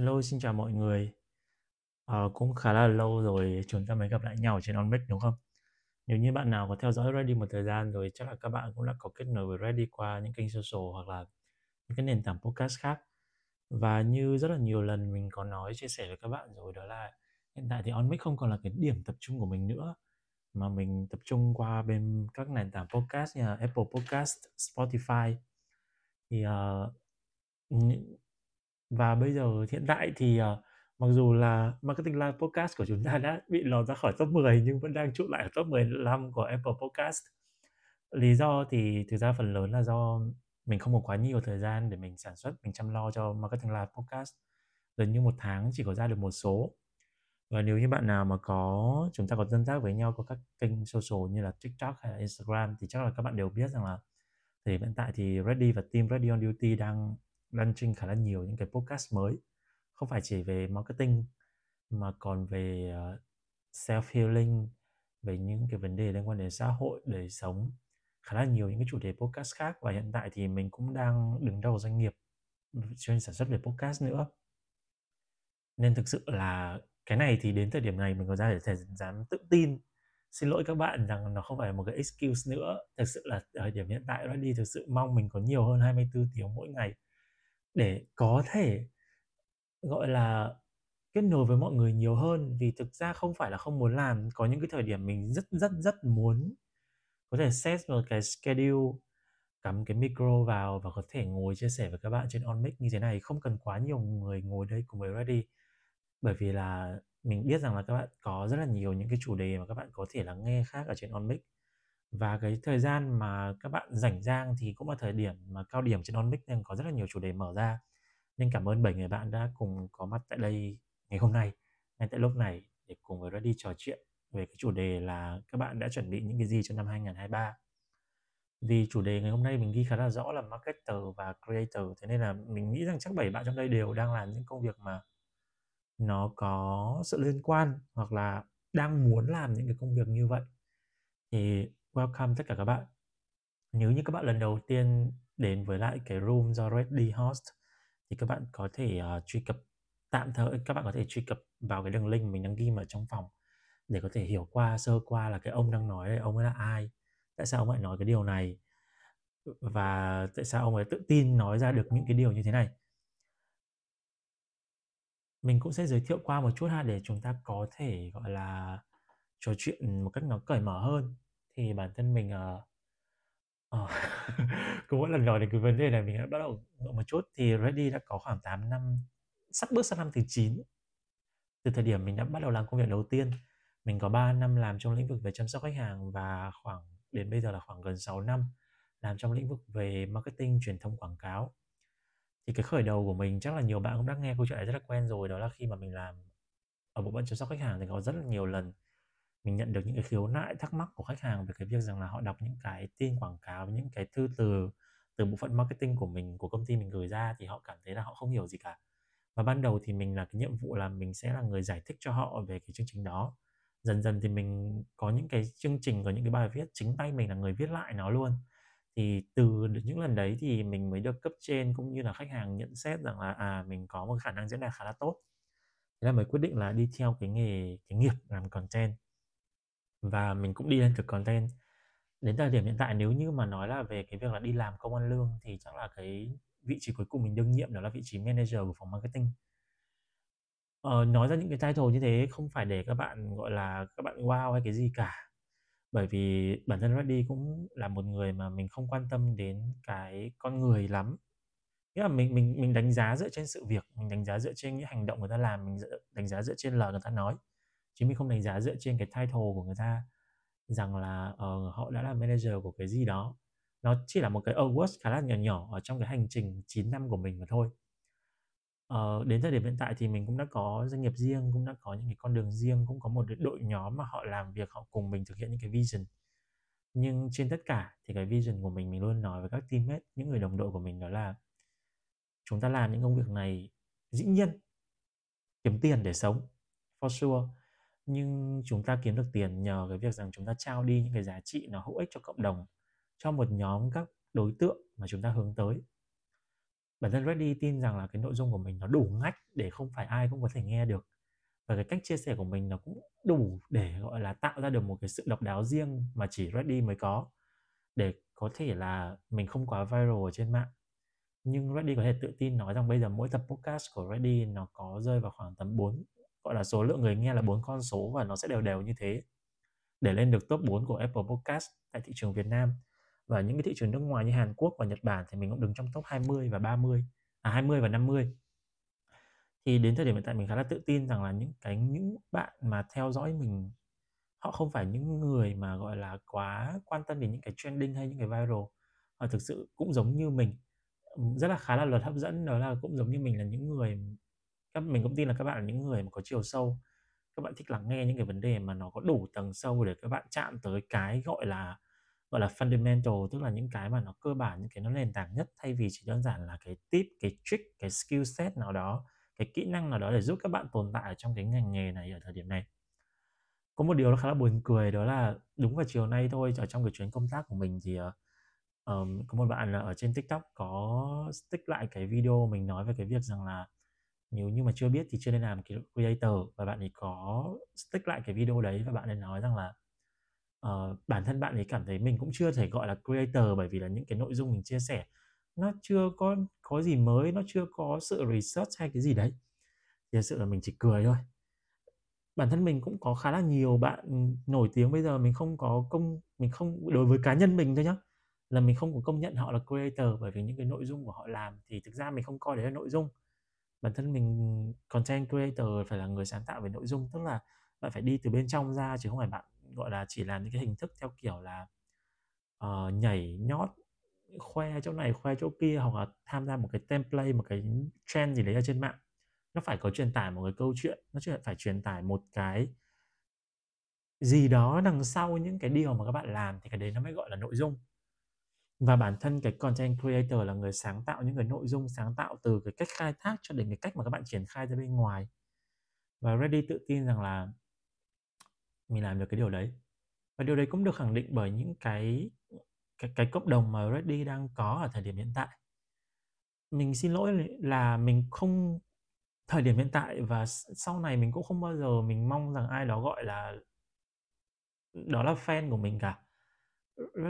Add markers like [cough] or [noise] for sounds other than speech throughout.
Hello, xin chào mọi người. À, cũng khá là lâu rồi chúng ta mới gặp lại nhau trên OnMix đúng không? Nếu như bạn nào có theo dõi Ready một thời gian rồi chắc là các bạn cũng đã có kết nối với Ready qua những kênh social hoặc là những cái nền tảng podcast khác. Và như rất là nhiều lần mình có nói chia sẻ với các bạn rồi đó là hiện tại thì OnMix không còn là cái điểm tập trung của mình nữa mà mình tập trung qua bên các nền tảng podcast như là Apple Podcast, Spotify. Thì uh, và bây giờ hiện tại thì uh, mặc dù là Marketing Live Podcast của chúng ta đã bị lọt ra khỏi top 10 nhưng vẫn đang trụ lại ở top 15 của Apple Podcast. Lý do thì thực ra phần lớn là do mình không có quá nhiều thời gian để mình sản xuất, mình chăm lo cho Marketing Live Podcast. Gần như một tháng chỉ có ra được một số. Và nếu như bạn nào mà có chúng ta có tương tác với nhau có các kênh social như là TikTok hay là Instagram thì chắc là các bạn đều biết rằng là thì hiện tại thì Ready và team Ready on Duty đang launching khá là nhiều những cái podcast mới. Không phải chỉ về marketing, mà còn về ờ, self healing về những cái vấn đề liên quan đến xã hội, đời sống. Khá là nhiều những cái chủ đề podcast khác và hiện tại thì mình cũng đang đứng đầu doanh nghiệp chuyên sản xuất về podcast nữa. Nên thực sự là cái này thì đến thời điểm này mình có ra để thể dám tự tin. Xin lỗi các bạn rằng nó không phải là một cái excuse nữa. Thực sự là thời điểm hiện tại đi thực sự mong mình có nhiều hơn 24 tiếng mỗi ngày để có thể, gọi là, kết nối với mọi người nhiều hơn. Vì thực ra không phải là không muốn làm, có những cái thời điểm mình rất rất rất muốn có thể set một cái schedule, cắm cái micro vào và có thể ngồi chia sẻ với các bạn trên on mic như thế này. Không cần quá nhiều người ngồi đây cùng với ready. Bởi vì là mình biết rằng là các bạn có rất là nhiều những cái chủ đề mà các bạn có thể là nghe khác ở trên on mic và cái thời gian mà các bạn rảnh rang thì cũng là thời điểm mà cao điểm trên onmic nên có rất là nhiều chủ đề mở ra. Nên cảm ơn bảy người bạn đã cùng có mặt tại đây ngày hôm nay, ngay tại lúc này để cùng với Ready trò chuyện về cái chủ đề là các bạn đã chuẩn bị những cái gì cho năm 2023 vì chủ đề ngày hôm nay mình ghi khá là rõ là marketer và creator, thế nên là mình nghĩ rằng chắc bảy bạn trong đây đều đang làm những công việc mà nó có sự liên quan hoặc là đang muốn làm những cái công việc như vậy. Thì welcome tất cả các bạn. Nếu như các bạn lần đầu tiên đến với lại cái room do Reddy host thì các bạn có thể uh, truy cập tạm thời các bạn có thể truy cập vào cái đường link mình đang ghi ở trong phòng để có thể hiểu qua sơ qua là cái ông đang nói đây ông ấy là ai tại sao ông lại nói cái điều này và tại sao ông ấy tự tin nói ra được những cái điều như thế này. Mình cũng sẽ giới thiệu qua một chút ha để chúng ta có thể gọi là trò chuyện một cách nó cởi mở hơn thì bản thân mình uh, [laughs] uh, cứ mỗi lần nói đến cái vấn đề này mình đã bắt đầu một chút thì Ready đã có khoảng 8 năm sắp bước sang năm thứ 9 từ thời điểm mình đã bắt đầu làm công việc đầu tiên mình có 3 năm làm trong lĩnh vực về chăm sóc khách hàng và khoảng đến bây giờ là khoảng gần 6 năm làm trong lĩnh vực về marketing truyền thông quảng cáo. Thì cái khởi đầu của mình chắc là nhiều bạn cũng đã nghe câu chuyện này rất là quen rồi đó là khi mà mình làm ở bộ phận chăm sóc khách hàng thì có rất là nhiều lần mình nhận được những cái khiếu nại thắc mắc của khách hàng về cái việc rằng là họ đọc những cái tin quảng cáo, những cái thư từ từ bộ phận marketing của mình, của công ty mình gửi ra thì họ cảm thấy là họ không hiểu gì cả. Và ban đầu thì mình là cái nhiệm vụ là mình sẽ là người giải thích cho họ về cái chương trình đó. Dần dần thì mình có những cái chương trình, có những cái bài viết chính tay mình là người viết lại nó luôn. Thì từ những lần đấy thì mình mới được cấp trên cũng như là khách hàng nhận xét rằng là à mình có một khả năng diễn đạt khá là tốt. Thế là mới quyết định là đi theo cái nghề, cái nghiệp làm content và mình cũng đi lên thực content. Đến thời điểm hiện tại nếu như mà nói là về cái việc là đi làm công ăn lương thì chắc là cái vị trí cuối cùng mình đương nhiệm đó là vị trí manager của phòng marketing. Ờ, nói ra những cái title như thế không phải để các bạn gọi là các bạn wow hay cái gì cả. Bởi vì bản thân Reddy cũng là một người mà mình không quan tâm đến cái con người lắm. Nghĩa là mình mình mình đánh giá dựa trên sự việc mình đánh giá dựa trên những hành động người ta làm mình đánh giá dựa trên lời người ta nói chứ mình không đánh giá dựa trên cái title của người ta rằng là uh, họ đã là manager của cái gì đó. Nó chỉ là một cái award khá là nhỏ nhỏ ở trong cái hành trình 9 năm của mình mà thôi. Uh, đến thời điểm hiện tại thì mình cũng đã có doanh nghiệp riêng cũng đã có những cái con đường riêng cũng có một đội nhóm mà họ làm việc họ cùng mình thực hiện những cái vision. Nhưng trên tất cả thì cái vision của mình mình luôn nói với các teammate những người đồng đội của mình đó là chúng ta làm những công việc này dĩ nhiên kiếm tiền để sống for sure nhưng chúng ta kiếm được tiền nhờ cái việc rằng chúng ta trao đi những cái giá trị nó hữu ích cho cộng đồng, cho một nhóm các đối tượng mà chúng ta hướng tới. Bản thân Reddy tin rằng là cái nội dung của mình nó đủ ngách để không phải ai cũng có thể nghe được. Và cái cách chia sẻ của mình nó cũng đủ để, gọi là, tạo ra được một cái sự độc đáo riêng mà chỉ Reddy mới có, để có thể là mình không quá viral ở trên mạng. Nhưng Reddy có thể tự tin nói rằng bây giờ mỗi tập podcast của Reddy nó có rơi vào khoảng tầm 4 gọi là số lượng người nghe là bốn con số và nó sẽ đều đều như thế. Để lên được top 4 của Apple Podcast tại thị trường Việt Nam và những cái thị trường nước ngoài như Hàn Quốc và Nhật Bản thì mình cũng đứng trong top 20 và 30 à 20 và 50 thì đến thời điểm hiện tại mình khá là tự tin rằng là những cái những bạn mà theo dõi mình họ không phải những người mà gọi là quá quan tâm đến những cái trending hay những cái viral. Họ thực sự cũng giống như mình rất là khá là luật hấp dẫn đó là cũng giống như mình là những người các mình cũng tin là các bạn là những người mà có chiều sâu. Các bạn thích lắng nghe những cái vấn đề mà nó có đủ tầng sâu để các bạn chạm tới cái gọi là gọi là fundamental tức là những cái mà nó cơ bản những cái nó nền tảng nhất thay vì chỉ đơn giản là cái tip cái trick cái skill set nào đó cái kỹ năng nào đó để giúp các bạn tồn tại ở trong cái ngành nghề này ở thời điểm này. Có một điều nó khá là buồn cười đó là đúng vào chiều nay thôi ở trong cái chuyến công tác của mình thì um, có một bạn ở trên tiktok có stick lại cái video mình nói về cái việc rằng là nếu như mà chưa biết thì chưa nên làm cái creator và bạn ấy có stick lại cái video đấy và bạn ấy nói rằng là uh, bản thân bạn ấy cảm thấy mình cũng chưa thể gọi là creator bởi vì là những cái nội dung mình chia sẻ nó chưa có có gì mới nó chưa có sự research hay cái gì đấy. Thì thật sự là mình chỉ cười thôi. Bản thân mình cũng có khá là nhiều bạn nổi tiếng bây giờ mình không có công mình không đối với cá nhân mình thôi nhá là mình không có công nhận họ là creator bởi vì những cái nội dung của họ làm thì thực ra mình không coi đấy là nội dung bản thân mình content creator phải là người sáng tạo về nội dung tức là bạn phải đi từ bên trong ra chứ không phải bạn gọi là chỉ làm những cái hình thức theo kiểu là uh, nhảy nhót khoe chỗ này khoe chỗ kia hoặc là tham gia một cái template một cái trend gì đấy ở trên mạng. Nó phải có truyền tải một cái câu chuyện nó phải truyền tải một cái gì đó đằng sau những cái điều mà các bạn làm thì cái đấy nó mới gọi là nội dung và bản thân cái content creator là người sáng tạo, những cái nội dung sáng tạo từ cái cách khai thác cho đến cái cách mà các bạn triển khai ra bên ngoài. Và ready tự tin rằng là mình làm được cái điều đấy. Và điều đấy cũng được khẳng định bởi những cái cái cái cộng đồng mà Ready đang có ở thời điểm hiện tại. Mình xin lỗi là mình không, thời điểm hiện tại và sau này mình cũng không bao giờ mình mong rằng ai đó gọi là, đó là fan của mình cả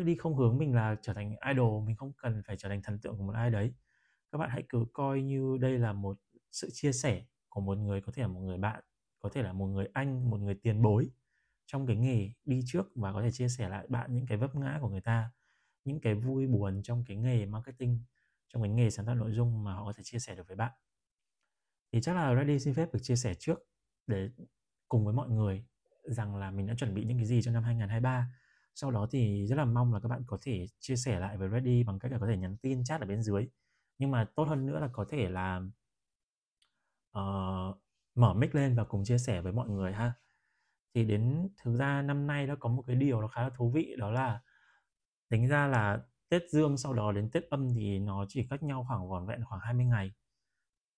đi không hướng mình là trở thành idol, mình không cần phải trở thành thần tượng của một ai đấy. Các bạn hãy cứ coi như đây là một sự chia sẻ của một người, có thể là một người bạn, có thể là một người anh, một người tiền bối trong cái nghề đi trước và có thể chia sẻ lại bạn những cái vấp ngã của người ta, những cái vui buồn trong cái nghề marketing, trong cái nghề sáng tạo nội dung mà họ có thể chia sẻ được với bạn. Thì chắc là Ready xin phép được chia sẻ trước để cùng với mọi người rằng là mình đã chuẩn bị những cái gì cho năm 2023 sau đó thì rất là mong là các bạn có thể chia sẻ lại với Ready bằng cách là có thể nhắn tin chat ở bên dưới. Nhưng mà tốt hơn nữa là có thể là uh, mở mic lên và cùng chia sẻ với mọi người ha. Thì đến thực ra năm nay đã có một cái điều nó khá là thú vị đó là tính ra là Tết Dương sau đó đến Tết Âm thì nó chỉ cách nhau khoảng vỏn vẹn khoảng 20 ngày.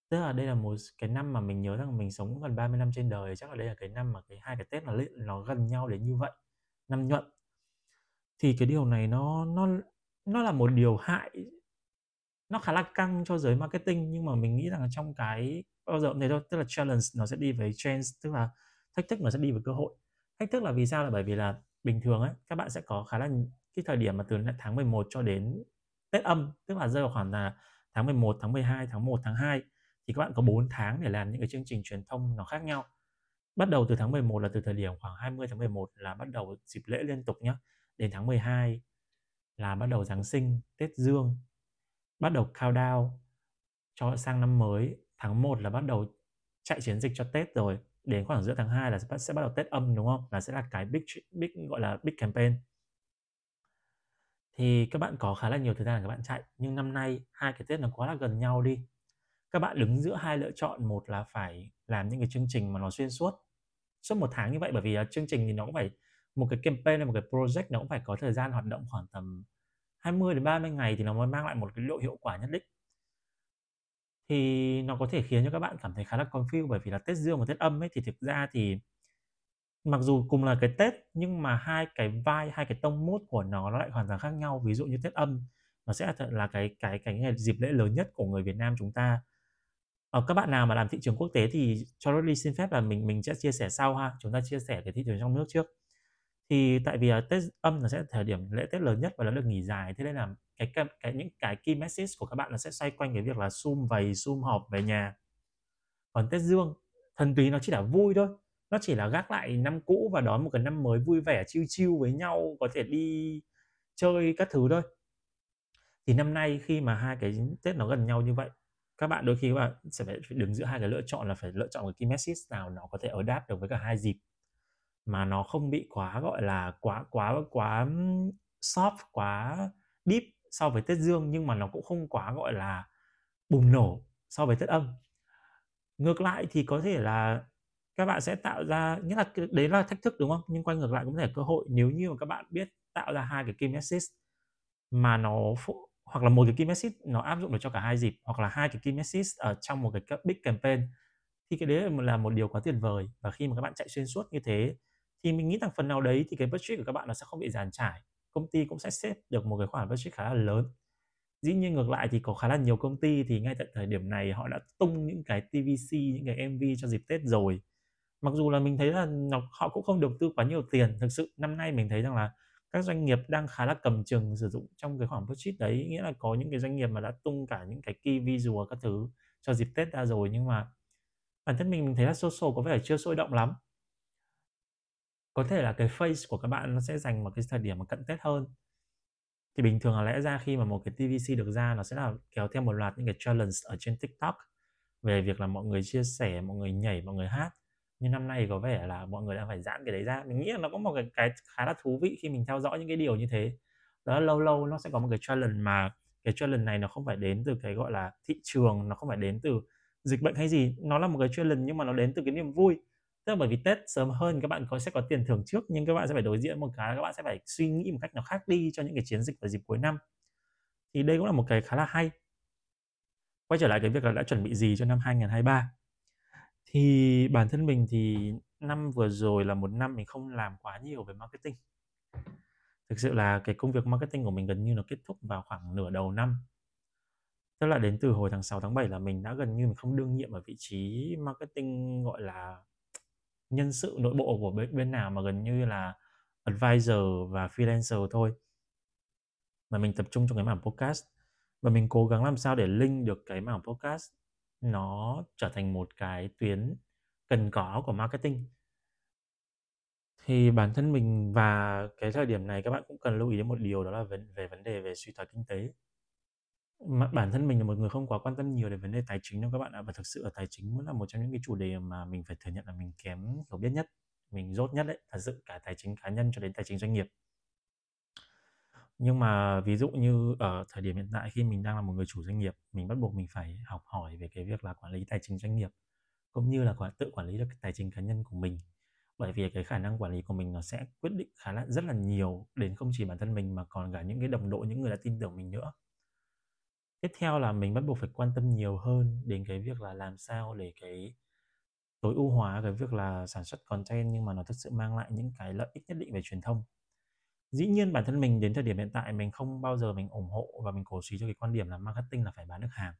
Tức là đây là một cái năm mà mình nhớ rằng mình sống gần 30 năm trên đời chắc là đây là cái năm mà cái hai cái Tết nó nó gần nhau đến như vậy năm nhuận thì cái điều này nó nó nó là một điều hại nó khá là căng cho giới marketing nhưng mà mình nghĩ rằng trong cái bao giờ cũng thế thôi tức là challenge nó sẽ đi với chance tức là thách thức nó sẽ đi với cơ hội thách thức là vì sao là bởi vì là bình thường ấy các bạn sẽ có khá là cái thời điểm mà từ tháng 11 cho đến Tết âm tức là rơi vào khoảng là tháng 11, tháng 12, tháng 1, tháng 2 thì các bạn có 4 tháng để làm những cái chương trình truyền thông nó khác nhau. Bắt đầu từ tháng 11 là từ thời điểm khoảng 20 tháng 11 là bắt đầu dịp lễ liên tục nhá Đến tháng 12 là bắt đầu Giáng sinh, Tết Dương, bắt đầu countdown cho sang năm mới. Tháng 1 là bắt đầu chạy chiến dịch cho Tết rồi. Đến khoảng giữa tháng 2 là sẽ bắt đầu Tết âm đúng không? Là sẽ là cái big big gọi là big campaign thì các bạn có khá là nhiều thời gian để các bạn chạy nhưng năm nay hai cái tết nó quá là gần nhau đi các bạn đứng giữa hai lựa chọn một là phải làm những cái chương trình mà nó xuyên suốt suốt một tháng như vậy bởi vì là chương trình thì nó cũng phải một cái campaign hay một cái project nó cũng phải có thời gian hoạt động khoảng tầm 20 đến 30 ngày thì nó mới mang lại một cái độ hiệu quả nhất định thì nó có thể khiến cho các bạn cảm thấy khá là confused bởi vì là Tết Dương và Tết âm ấy thì thực ra thì Mặc dù cùng là cái Tết nhưng mà hai cái vai, hai cái tông mốt của nó nó lại hoàn toàn khác nhau. Ví dụ như Tết Âm nó sẽ là cái cái cái ngày dịp lễ lớn nhất của người Việt Nam chúng ta. Ờ, các bạn nào mà làm thị trường quốc tế thì cho Roddy xin phép là mình mình sẽ chia sẻ sau ha. Chúng ta chia sẻ cái thị trường trong nước trước. Thì tại vì, là Tết Âm nó sẽ là thời điểm lễ Tết lớn nhất và nó được nghỉ dài, thế nên là cái cái cái những cái key message của các bạn nó sẽ xoay quanh cái việc là sum vầy, sum họp về nhà. Còn Tết Dương, Thần túy nó chỉ là vui thôi, nó chỉ là gác lại năm cũ và đón một cái năm mới vui vẻ, chiêu chiêu với nhau, có thể đi chơi các thứ thôi. Thì năm nay khi mà hai cái Tết nó gần nhau như vậy, các bạn đôi khi các bạn sẽ phải đứng giữa hai cái lựa chọn là phải lựa chọn cái key message nào nó có thể ở đáp được với cả hai dịp mà nó không bị quá, gọi là, quá quá quá soft, quá deep so với Tết Dương, nhưng mà nó cũng không quá, gọi là, bùng nổ so với Tết Âm. Ngược lại thì có thể là các bạn sẽ tạo ra, nghĩa là đấy là thách thức, đúng không? Nhưng quay ngược lại cũng có thể cơ hội nếu như mà các bạn biết tạo ra hai cái key message mà nó phụ, hoặc là một cái key message nó áp dụng được cho cả hai dịp, hoặc là hai cái key message ở trong một cái big campaign, thì cái đấy là một điều quá tuyệt vời và khi mà các bạn chạy xuyên suốt như thế thì mình nghĩ rằng phần nào đấy thì cái budget của các bạn nó sẽ không bị giàn trải. Công ty cũng sẽ xếp được một cái khoản budget khá là lớn. Dĩ nhiên ngược lại thì có khá là nhiều công ty thì ngay tại thời điểm này họ đã tung những cái TVC những cái MV cho dịp Tết rồi. Mặc dù là mình thấy là nó, họ cũng không đầu tư quá nhiều tiền. Thực sự năm nay mình thấy rằng là các doanh nghiệp đang khá là cầm chừng sử dụng trong cái khoản budget đấy. Nghĩa là có những cái doanh nghiệp mà đã tung cả những cái key visual các thứ cho dịp Tết ra rồi. Nhưng mà bản thân mình mình thấy là social có vẻ chưa sôi động lắm có thể là cái face của các bạn nó sẽ dành một cái thời điểm mà cận Tết hơn. Thì bình thường là lẽ ra khi mà một cái TVC được ra nó sẽ là kéo theo một loạt những cái challenge ở trên TikTok về việc là mọi người chia sẻ, mọi người nhảy, mọi người hát. Nhưng năm nay có vẻ là mọi người đã phải giãn cái đấy ra. Mình nghĩ là nó có một cái, cái khá là thú vị khi mình theo dõi những cái điều như thế. Đó là lâu lâu nó sẽ có một cái challenge mà cái challenge này nó không phải đến từ cái gọi là thị trường nó không phải đến từ dịch bệnh hay gì. Nó là một cái challenge nhưng mà nó đến từ cái niềm vui tức là bởi vì Tết sớm hơn, các bạn có, sẽ có tiền thưởng trước, nhưng các bạn sẽ phải đối diện một cái các bạn sẽ phải suy nghĩ một cách nó khác đi cho những cái chiến dịch vào dịp cuối năm. Thì đây cũng là một cái khá là hay. Quay trở lại cái việc là đã chuẩn bị gì cho năm 2023 thì bản thân mình thì năm vừa rồi là một năm mình không làm quá nhiều về marketing. Thực sự là cái công việc marketing của mình gần như nó kết thúc vào khoảng nửa đầu năm. Tức là đến từ hồi tháng 6 tháng 7 là mình đã gần như mình không đương nhiệm ở vị trí marketing, gọi là nhân sự nội bộ của bên, bên nào mà gần như là advisor và freelancer thôi. Mà mình tập trung trong cái mảng podcast. Và mình cố gắng làm sao để link được cái mảng podcast nó trở thành một cái tuyến cần có của marketing. Thì bản thân mình và cái thời điểm này các bạn cũng cần lưu ý đến một điều đó là về, về vấn đề về suy thoái kinh tế mà bản thân mình là một người không quá quan tâm nhiều đến vấn đề tài chính đâu các bạn ạ, và thực sự ở tài chính cũng là một trong những cái chủ đề mà mình phải thừa nhận là mình kém hiểu biết nhất, mình rốt nhất đấy, thật sự cả tài chính cá nhân cho đến tài chính doanh nghiệp. Nhưng mà ví dụ như ở thời điểm hiện tại khi mình đang là một người chủ doanh nghiệp, mình bắt buộc mình phải học hỏi về cái việc là quản lý tài chính doanh nghiệp, cũng như là tự quản lý được cái tài chính cá nhân của mình. Bởi vì cái khả năng quản lý của mình nó sẽ quyết định khá là, rất là nhiều đến không chỉ bản thân mình mà còn cả những cái đồng đội, những người đã tin tưởng mình nữa tiếp theo là mình bắt buộc phải quan tâm nhiều hơn đến cái việc là làm sao để cái tối ưu hóa cái việc là sản xuất content nhưng mà nó thực sự mang lại những cái lợi ích nhất định về truyền thông. Dĩ nhiên bản thân mình đến thời điểm hiện tại mình không bao giờ mình ủng hộ và mình cổ suý cho cái quan điểm là marketing là phải bán được hàng.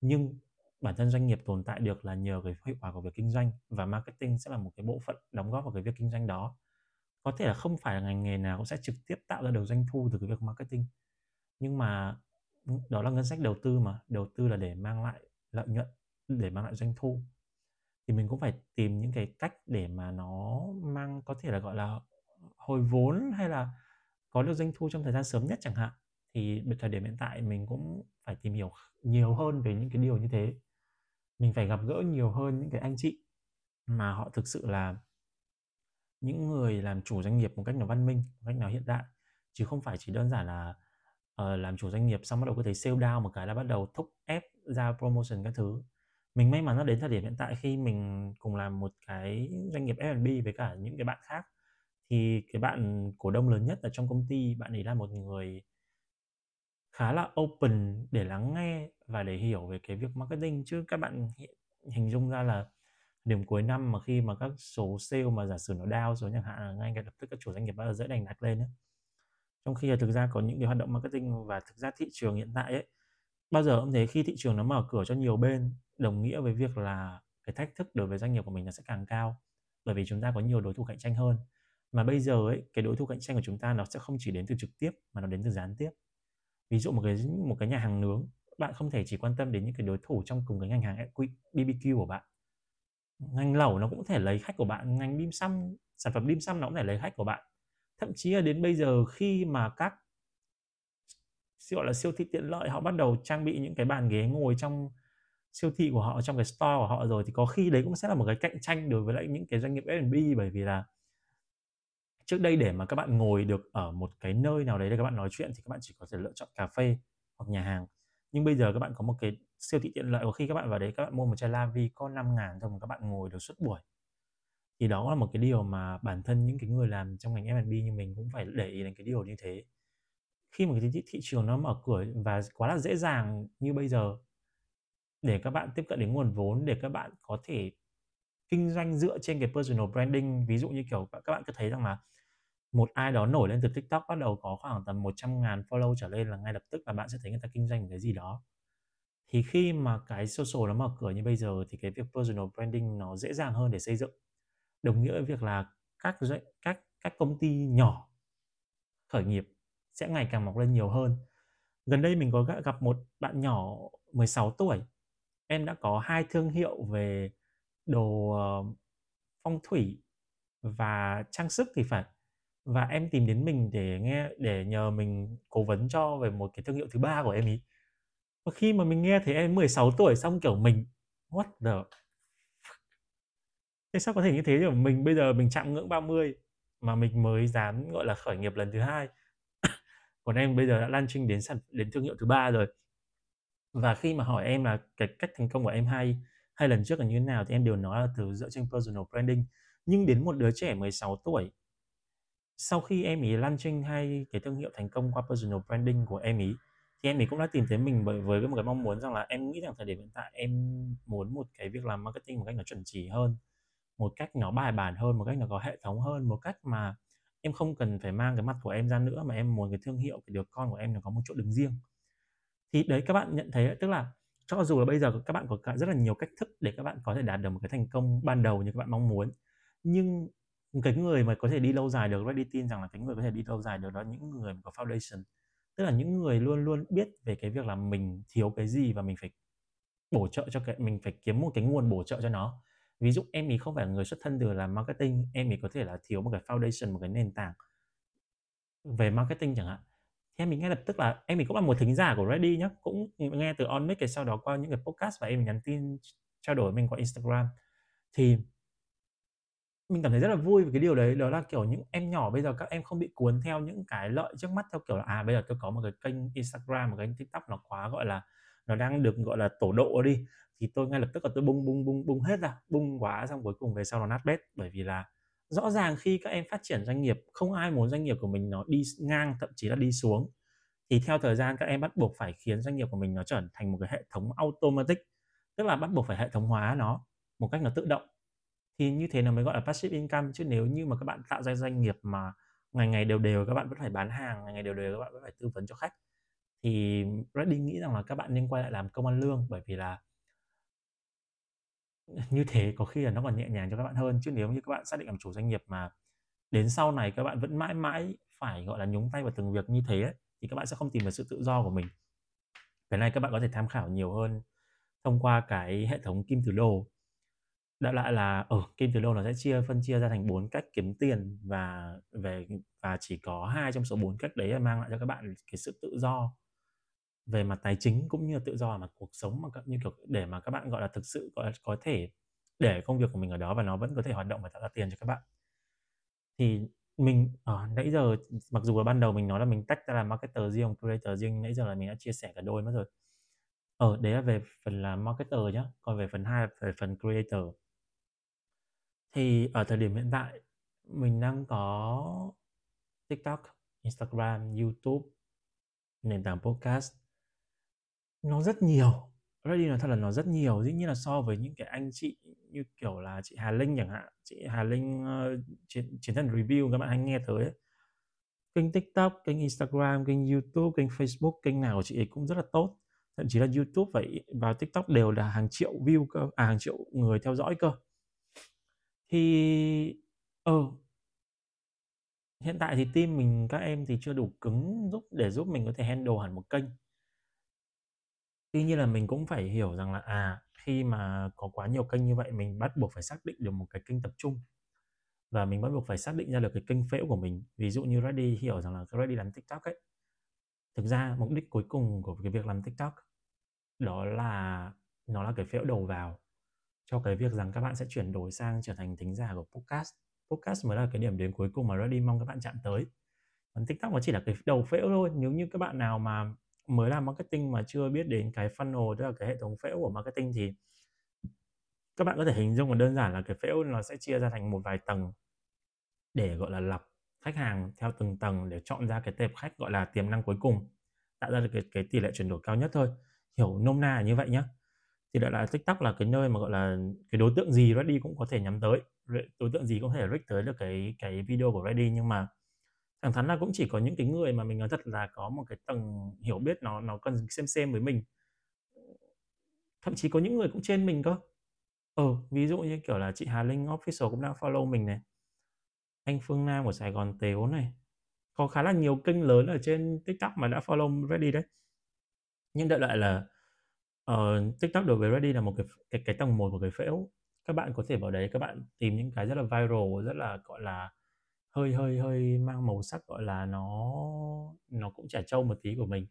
Nhưng bản thân doanh nghiệp tồn tại được là nhờ cái hiệu quả của việc kinh doanh và marketing sẽ là một cái bộ phận đóng góp vào cái việc kinh doanh đó. Có thể là không phải là ngành nghề nào cũng sẽ trực tiếp tạo ra được doanh thu từ cái việc marketing. Nhưng mà đó là ngân sách đầu tư mà, đầu tư là để mang lại lợi nhuận, để mang lại doanh thu. Thì mình cũng phải tìm những cái cách để mà nó mang, có thể là, gọi là, hồi vốn hay là có được doanh thu trong thời gian sớm nhất chẳng hạn. Thì thời điểm hiện tại mình cũng phải tìm hiểu nhiều hơn về những cái điều như thế. Mình phải gặp gỡ nhiều hơn những cái anh chị mà họ thực sự là những người làm chủ doanh nghiệp một cách nào văn minh, một cách nào hiện đại. Chứ không phải chỉ đơn giản là uh, làm chủ doanh nghiệp xong bắt đầu có thể sale down một cái là bắt đầu thúc ép ra promotion các thứ mình may mắn nó đến thời điểm hiện tại khi mình cùng làm một cái doanh nghiệp F&B với cả những cái bạn khác thì cái bạn cổ đông lớn nhất ở trong công ty bạn ấy là một người khá là open để lắng nghe và để hiểu về cái việc marketing chứ các bạn hình dung ra là điểm cuối năm mà khi mà các số sale mà giả sử nó down rồi chẳng hạn là ngay lập tức các chủ doanh nghiệp bắt đầu dễ đành đặt lên ấy trong khi là thực ra có những cái hoạt động marketing và thực ra thị trường hiện tại ấy, bao giờ cũng thế khi thị trường nó mở cửa cho nhiều bên, đồng nghĩa với việc là cái thách thức đối với doanh nghiệp của mình nó sẽ càng cao, bởi vì chúng ta có nhiều đối thủ cạnh tranh hơn. Mà bây giờ ấy, cái đối thủ cạnh tranh của chúng ta nó sẽ không chỉ đến từ trực tiếp mà nó đến từ gián tiếp. Ví dụ một cái một cái nhà hàng nướng, bạn không thể chỉ quan tâm đến những cái đối thủ trong cùng cái ngành hàng BBQ của bạn. Ngành lẩu nó cũng có thể lấy khách của bạn, ngành dim sum, sản phẩm dim sum nó cũng thể lấy khách của bạn thậm chí là đến bây giờ khi mà các gọi là siêu thị tiện lợi, họ bắt đầu trang bị những cái bàn ghế ngồi trong siêu thị của họ, trong cái store của họ rồi, thì có khi đấy cũng sẽ là một cái cạnh tranh đối với lại những cái doanh nghiệp F&B bởi vì là trước đây để mà các bạn ngồi được ở một cái nơi nào đấy để các bạn nói chuyện thì các bạn chỉ có thể lựa chọn cà phê hoặc nhà hàng. Nhưng bây giờ các bạn có một cái siêu thị tiện lợi và khi các bạn vào đấy, các bạn mua một chai lavi có 5 ngàn thôi mà các bạn ngồi được suốt buổi thì đó là một cái điều mà bản thân những cái người làm trong ngành F&B như mình cũng phải để ý đến cái điều như thế. Khi mà cái thị, thị trường nó mở cửa và quá là dễ dàng như bây giờ để các bạn tiếp cận đến nguồn vốn để các bạn có thể kinh doanh dựa trên cái personal branding ví dụ như kiểu các bạn cứ thấy rằng là một ai đó nổi lên từ TikTok bắt đầu có khoảng tầm 100 ngàn follow trở lên là ngay lập tức là bạn sẽ thấy người ta kinh doanh một cái gì đó. Thì khi mà cái social nó mở cửa như bây giờ thì cái việc personal branding nó dễ dàng hơn để xây dựng đồng nghĩa với việc là các các các công ty nhỏ khởi nghiệp sẽ ngày càng mọc lên nhiều hơn. Gần đây mình có gặp một bạn nhỏ 16 tuổi. Em đã có hai thương hiệu về đồ ờ, phong thủy và trang sức thì phải. Và em tìm đến mình để nghe, để nhờ mình cố vấn cho về một cái thương hiệu thứ ba của em ý. Và khi mà mình nghe thấy em 16 tuổi xong kiểu mình, what the thế sao có thể như thế nhỉ? Mình bây giờ mình chạm ngưỡng 30 mà mình mới dám, gọi là, khởi nghiệp lần thứ hai. [coughs] Còn em bây giờ đã lan trinh đến sản, đến thương hiệu thứ ba rồi. Và khi mà hỏi em là cái cách thành công của em hay hai lần trước là như thế nào thì em đều nói là từ dựa trên personal branding. Nhưng đến một đứa trẻ 16 tuổi, sau khi em ý lan trinh hay cái thương hiệu thành công qua personal branding của em ý, thì em ý cũng đã tìm thấy mình bởi, với một cái mong muốn rằng là em nghĩ rằng thời điểm hiện tại em muốn một cái việc làm marketing một cách nó chuẩn chỉ hơn một cách nó bài bản hơn, một cách nó có hệ thống hơn, một cách mà em không cần phải mang cái mặt của em ra nữa, mà em muốn cái thương hiệu, cái đứa con của em nó có một chỗ đứng riêng. Thì đấy, các bạn nhận thấy tức là cho dù là bây giờ các bạn có rất là nhiều cách thức để các bạn có thể đạt được một cái thành công ban đầu như các bạn mong muốn, nhưng cái người mà có thể đi lâu dài được Reddit tin rằng là cái người có thể đi lâu dài được đó là những người có foundation. Tức là những người luôn luôn biết về cái việc là mình thiếu cái gì và mình phải bổ trợ cho cái, mình phải kiếm một cái nguồn bổ trợ cho nó ví dụ em ý không phải là người xuất thân từ làm marketing, em ý có thể là thiếu một cái foundation, một cái nền tảng về marketing chẳng hạn. Thì em mình ngay lập tức là, em mình cũng là một thính giả của Ready nhá, cũng nghe từ on mic sau đó qua những cái podcast và em mình nhắn tin trao đổi mình qua Instagram. Thì mình cảm thấy rất là vui về cái điều đấy, đó là, kiểu, những em nhỏ bây giờ các em không bị cuốn theo những cái lợi trước mắt theo kiểu là à bây giờ tôi có một cái kênh Instagram, một cái kênh TikTok nó quá, gọi là nó đang được, gọi là tổ độ đi, thì tôi ngay lập tức là tôi bung bung bung bung hết ra, bung quá xong cuối cùng về sau nó nát bét. Bởi vì là rõ ràng khi các em phát triển doanh nghiệp, không ai muốn doanh nghiệp của mình nó đi ngang, thậm chí là đi xuống. Thì theo thời gian các em bắt buộc phải khiến doanh nghiệp của mình nó trở thành một cái hệ thống automatic, tức là bắt buộc phải hệ thống hóa nó một cách nó tự động. Thì như thế nó mới gọi là passive income, chứ nếu như mà các bạn tạo ra doanh nghiệp mà ngày ngày đều đều các bạn vẫn phải bán hàng, ngày ngày đều đều các bạn vẫn phải tư vấn cho khách thì Reddy nghĩ rằng là các bạn nên quay lại làm công ăn lương bởi vì là [laughs] như thế có khi là nó còn nhẹ nhàng cho các bạn hơn. Chứ nếu như các bạn xác định làm chủ doanh nghiệp mà đến sau này các bạn vẫn mãi mãi phải gọi là nhúng tay vào từng việc như thế ấy, thì các bạn sẽ không tìm được sự tự do của mình. Cái này các bạn có thể tham khảo nhiều hơn thông qua cái hệ thống kim từ đồ đã lại là ở kim từ đồ nó sẽ chia phân chia ra thành bốn cách kiếm tiền và về và chỉ có hai trong số bốn cách đấy là mang lại cho các bạn cái sự tự do về mặt tài chính cũng như là tự do mà cuộc sống mà như kiểu để mà các bạn gọi là thực sự gọi là có thể để công việc của mình ở đó và nó vẫn có thể hoạt động và tạo ra tiền cho các bạn. Thì mình ở nãy giờ mặc dù là ban đầu mình nói là mình tách ra làm marketer riêng creator riêng nãy giờ là mình đã chia sẻ cả đôi mất rồi. Ở ờ, đấy là về phần là marketer nhá còn về phần hai là về phần creator thì ở thời điểm hiện tại mình đang có TikTok, Instagram, YouTube, nền tảng podcast nó rất nhiều Ready nói thật là nó rất nhiều dĩ nhiên là so với những cái anh chị như kiểu là chị Hà Linh chẳng hạn chị Hà Linh uh, chiến, chiến thần review các bạn hay nghe tới ấy. Kênh TikTok, kênh Instagram, kênh YouTube, kênh Facebook, kênh nào của chị ấy cũng rất là tốt. Thậm chí là YouTube và và TikTok đều là hàng triệu view cơ, à, hàng triệu người theo dõi cơ. Thì ừ, hiện tại thì team mình các em thì chưa đủ cứng giúp để giúp mình có thể handle hẳn một kênh. Tuy nhiên là mình cũng phải hiểu rằng là à khi mà có quá nhiều kênh như vậy, mình bắt buộc phải xác định được một cái kênh tập trung. Và mình bắt buộc phải xác định ra được cái kênh phễu của mình. Ví dụ như Ready hiểu rằng là Ready làm TikTok ấy. Thực ra mục đích cuối cùng của cái việc làm TikTok, đó là, nó là cái phễu đầu vào cho cái việc rằng các bạn sẽ chuyển đổi sang trở thành thính giả của podcast. Podcast mới là cái điểm đến cuối cùng mà Ready mong các bạn chạm tới. Còn TikTok nó chỉ là cái đầu phễu thôi. Nếu như các bạn nào mà mới làm marketing mà chưa biết đến cái funnel tức là cái hệ thống phễu của marketing thì các bạn có thể hình dung là đơn giản là cái phễu nó sẽ chia ra thành một vài tầng để gọi là lọc khách hàng theo từng tầng để chọn ra cái tệp khách gọi là tiềm năng cuối cùng tạo ra được cái, cái tỷ lệ chuyển đổi cao nhất thôi. Hiểu nôm na là như vậy nhé thì đó là tiktok là cái nơi mà gọi là cái đối tượng gì ready cũng có thể nhắm tới đối tượng gì cũng có thể reach tới được cái cái video của ready nhưng mà thẳng thắn là cũng chỉ có những cái người mà mình nói thật là có một cái tầng hiểu biết nó nó cần xem xem với mình. Thậm chí có những người cũng trên mình cơ. Ừ ví dụ như kiểu là chị Hà Linh official cũng đang follow mình này. Anh Phương Nam của Sài Gòn Tếu này. Có khá là nhiều kênh lớn ở trên TikTok mà đã follow Ready đấy. Nhưng đợi lại là uh, TikTok đối với Ready là một cái cái, cái tầng một của cái phễu. Các bạn có thể vào đấy các bạn tìm những cái rất là viral rất là gọi là hơi hơi hơi mang màu sắc, gọi là, nó nó cũng trẻ trâu một tí của mình.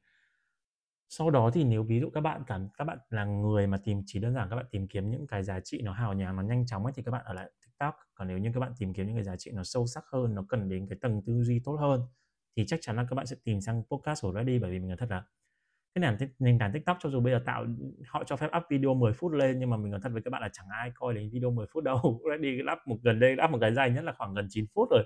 Sau đó thì nếu ví dụ các bạn cảm, các bạn là người mà tìm, chỉ đơn giản các bạn tìm kiếm những cái giá trị nó hào nhoáng, nó nhanh chóng ấy, thì các bạn ở lại TikTok. Còn nếu như các bạn tìm kiếm những cái giá trị nó sâu sắc hơn, nó cần đến cái tầng tư duy tốt hơn, thì chắc chắn là các bạn sẽ tìm sang podcast của Ready bởi vì mình nói thật là cái nền nền tảng TikTok cho dù bây giờ tạo, họ cho phép up video 10 phút lên, nhưng mà mình nói thật với các bạn là chẳng ai coi đến video 10 phút đâu. [laughs] Ready up một, gần đây up một cái dài nhất là khoảng gần 9 phút rồi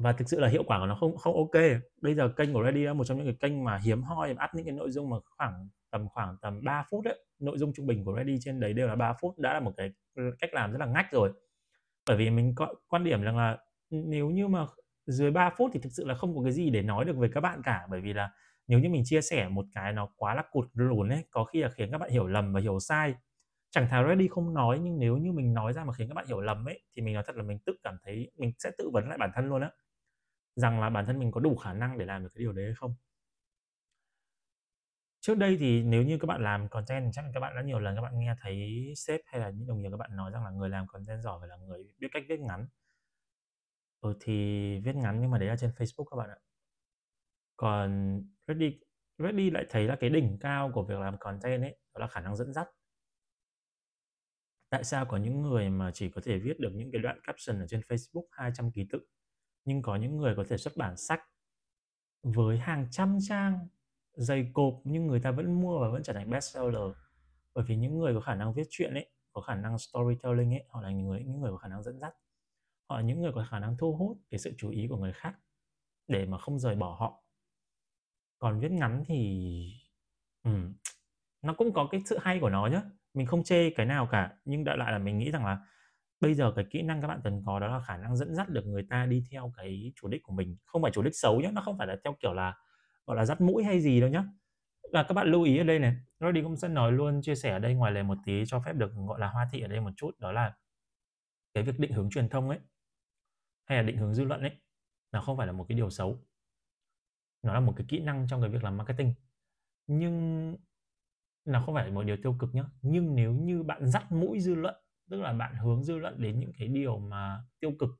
và thực sự là hiệu quả của nó không không ok. Bây giờ kênh của Ready là một trong những cái kênh mà hiếm hoi up những cái nội dung mà khoảng tầm khoảng tầm 3 phút đấy. Nội dung trung bình của Ready trên đấy đều là 3 phút. Đã là một cái cách làm rất là ngách rồi. Bởi vì mình có, quan điểm rằng là nếu như mà dưới 3 phút thì thực sự là không có cái gì để nói được với các bạn cả. Bởi vì là nếu như mình chia sẻ một cái nó quá là cụt lùn ấy, có khi là khiến các bạn hiểu lầm và hiểu sai. Chẳng thà ready không nói, nhưng nếu như mình nói ra mà khiến các bạn hiểu lầm ấy, thì mình nói thật là mình tự cảm thấy mình sẽ tự vấn lại bản thân luôn á rằng là bản thân mình có đủ khả năng để làm được cái điều đấy hay không? Trước đây thì nếu như các bạn làm content chắc là các bạn đã nhiều lần các bạn nghe thấy sếp hay là những đồng nghiệp các bạn nói rằng là người làm content giỏi phải là người biết cách viết ngắn. Ừ thì viết ngắn nhưng mà đấy là trên Facebook các bạn ạ. Còn Ready Ready lại thấy là cái đỉnh cao của việc làm content ấy, đó là khả năng dẫn dắt. Tại sao có những người mà chỉ có thể viết được những cái đoạn caption ở trên Facebook 200 ký tự? Nhưng có những người có thể xuất bản sách với hàng trăm trang dày cộp nhưng người ta vẫn mua và vẫn trở thành bestseller. Bởi vì những người có khả năng viết chuyện ấy có khả năng storytelling ấy họ là những người những người có khả năng dẫn dắt. Họ là những người có khả năng thu hút cái sự chú ý của người khác để mà không rời bỏ họ. Còn viết ngắn thì ừ, nó cũng có cái sự hay của nó nhá. Mình không chê cái nào cả nhưng đại lại là mình nghĩ rằng là bây giờ cái kỹ năng các bạn cần có đó là khả năng dẫn dắt được người ta đi theo cái chủ đích của mình, không phải chủ đích xấu nhé nó không phải là theo kiểu là, gọi là, dắt mũi hay gì đâu nhé và các bạn lưu ý ở đây này, Roddy cũng sẽ nói luôn, chia sẻ ở đây ngoài lề một tí cho phép được, gọi là, hoa thị ở đây một chút, đó là cái việc định hướng truyền thông ấy, hay là định hướng dư luận ấy, nó không phải là một cái điều xấu. Nó là một cái kỹ năng trong cái việc làm marketing. Nhưng nó không phải là một điều tiêu cực nhá. Nhưng nếu như bạn dắt mũi dư luận tức là bạn hướng dư luận đến những cái điều mà tiêu cực,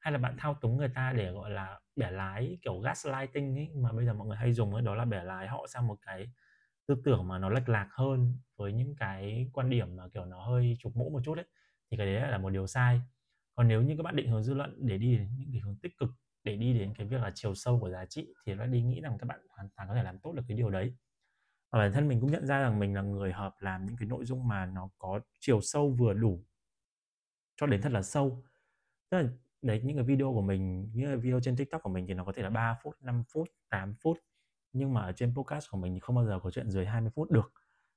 hay là bạn thao túng người ta để, gọi là, bẻ lái, kiểu, gaslighting ấy, mà bây giờ mọi người hay dùng ấy, đó là bẻ lái họ sang một cái tư tưởng mà nó lệch lạc hơn với những cái quan điểm mà, kiểu, nó hơi trục mũ một chút ấy, thì cái đấy là một điều sai. Còn nếu như các bạn định hướng dư luận để đi đến những cái hướng tích cực, để đi đến cái việc là chiều sâu của giá trị, thì nó đi nghĩ rằng các bạn hoàn toàn có thể làm tốt được cái điều đấy và bản thân mình cũng nhận ra rằng mình là người hợp làm những cái nội dung mà nó có chiều sâu vừa đủ cho đến thật là sâu. Tức là, đấy, những cái video của mình, những cái video trên tiktok của mình thì nó có thể là 3 phút 5 phút 8 phút. Nhưng mà ở trên podcast của mình thì không bao giờ có chuyện dưới 20 phút được.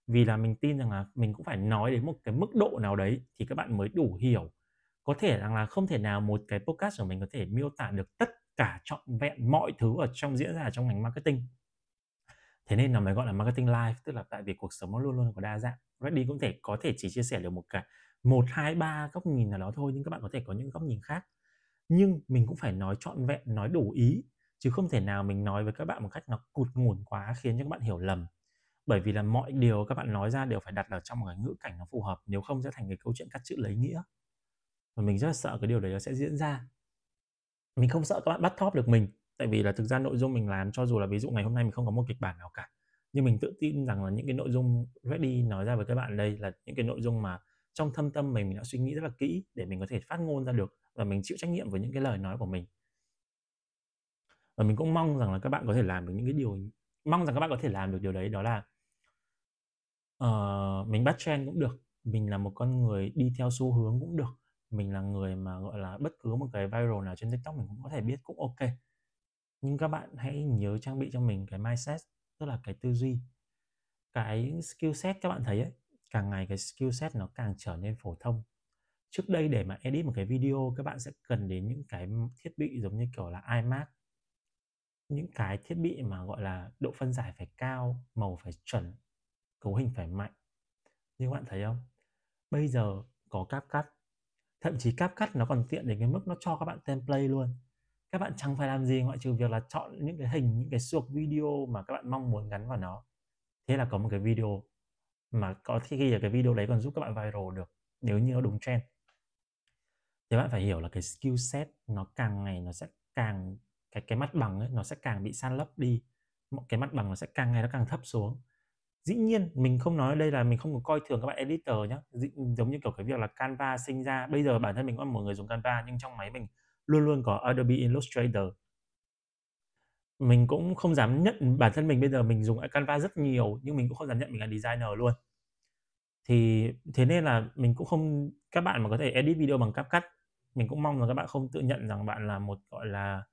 Vì là mình tin rằng là mình cũng phải nói đến một cái mức độ nào đấy thì các bạn mới đủ hiểu. Có thể rằng là không thể nào một cái podcast của mình có thể miêu tả được tất cả trọn vẹn mọi thứ ở trong diễn ra, trong ngành marketing thế nên nó mới gọi là marketing live tức là tại vì cuộc sống nó luôn luôn có đa dạng. Reddy cũng thể, có thể chỉ chia sẻ được một cái một, hai, ba góc nhìn nào đó thôi, nhưng các bạn có thể có những góc nhìn khác. Nhưng mình cũng phải nói trọn vẹn, nói đủ ý, chứ không thể nào mình nói với các bạn một cách nó cụt ngủn quá, khiến cho các bạn hiểu lầm. Bởi vì là mọi điều các bạn nói ra đều phải đặt ở trong một cái ngữ cảnh nó phù hợp, nếu không sẽ thành cái câu chuyện cắt chữ lấy nghĩa. Và mình rất là sợ cái điều đấy nó sẽ diễn ra. Mình không sợ các bạn bắt thóp được mình tại vì là thực ra nội dung mình làm cho dù là ví dụ ngày hôm nay mình không có một kịch bản nào cả nhưng mình tự tin rằng là những cái nội dung ready nói ra với các bạn đây là những cái nội dung mà trong thâm tâm mình mình đã suy nghĩ rất là kỹ để mình có thể phát ngôn ra được và mình chịu trách nhiệm với những cái lời nói của mình. Và mình cũng mong rằng là các bạn có thể làm được những cái điều mong rằng các bạn có thể làm được điều đấy đó là uh, mình bắt trend cũng được mình là một con người đi theo xu hướng cũng được mình là người mà gọi là bất cứ một cái viral nào trên tiktok mình cũng có thể biết cũng ok nhưng các bạn hãy nhớ trang bị cho mình cái mindset, tức là cái tư duy. Cái skill set các bạn thấy ấy, càng ngày cái skill set nó càng trở nên phổ thông. Trước đây để mà edit một cái video, các bạn sẽ cần đến những cái thiết bị giống như kiểu là iMac. Những cái thiết bị mà gọi là độ phân giải phải cao, màu phải chuẩn, cấu hình phải mạnh. Nhưng bạn thấy không? Bây giờ có CapCut. Thậm chí CapCut nó còn tiện đến cái mức nó cho các bạn template luôn các bạn chẳng phải làm gì ngoại trừ việc là chọn những cái hình, những cái suộc video mà các bạn mong muốn gắn vào nó. Thế là có một cái video mà có khi là cái video đấy còn giúp các bạn viral được, nếu như nó đúng trend. Thì bạn phải hiểu là cái skill set nó càng ngày nó sẽ càng, cái cái mặt bằng ấy, nó sẽ càng bị san lấp đi. Cái mặt bằng nó sẽ càng ngày nó càng thấp xuống. Dĩ nhiên, mình không nói đây là mình không có coi thường các bạn editor nhé giống như kiểu cái việc là Canva sinh ra, bây giờ bản thân mình cũng là một người dùng Canva nhưng trong máy mình luôn luôn có Adobe Illustrator. Mình cũng không dám nhận, bản thân mình bây giờ mình dùng Canva rất nhiều, nhưng mình cũng không dám nhận mình là designer luôn. Thì thế nên là mình cũng không, các bạn mà có thể edit video bằng CapCut, mình cũng mong là các bạn không tự nhận rằng bạn là một, gọi là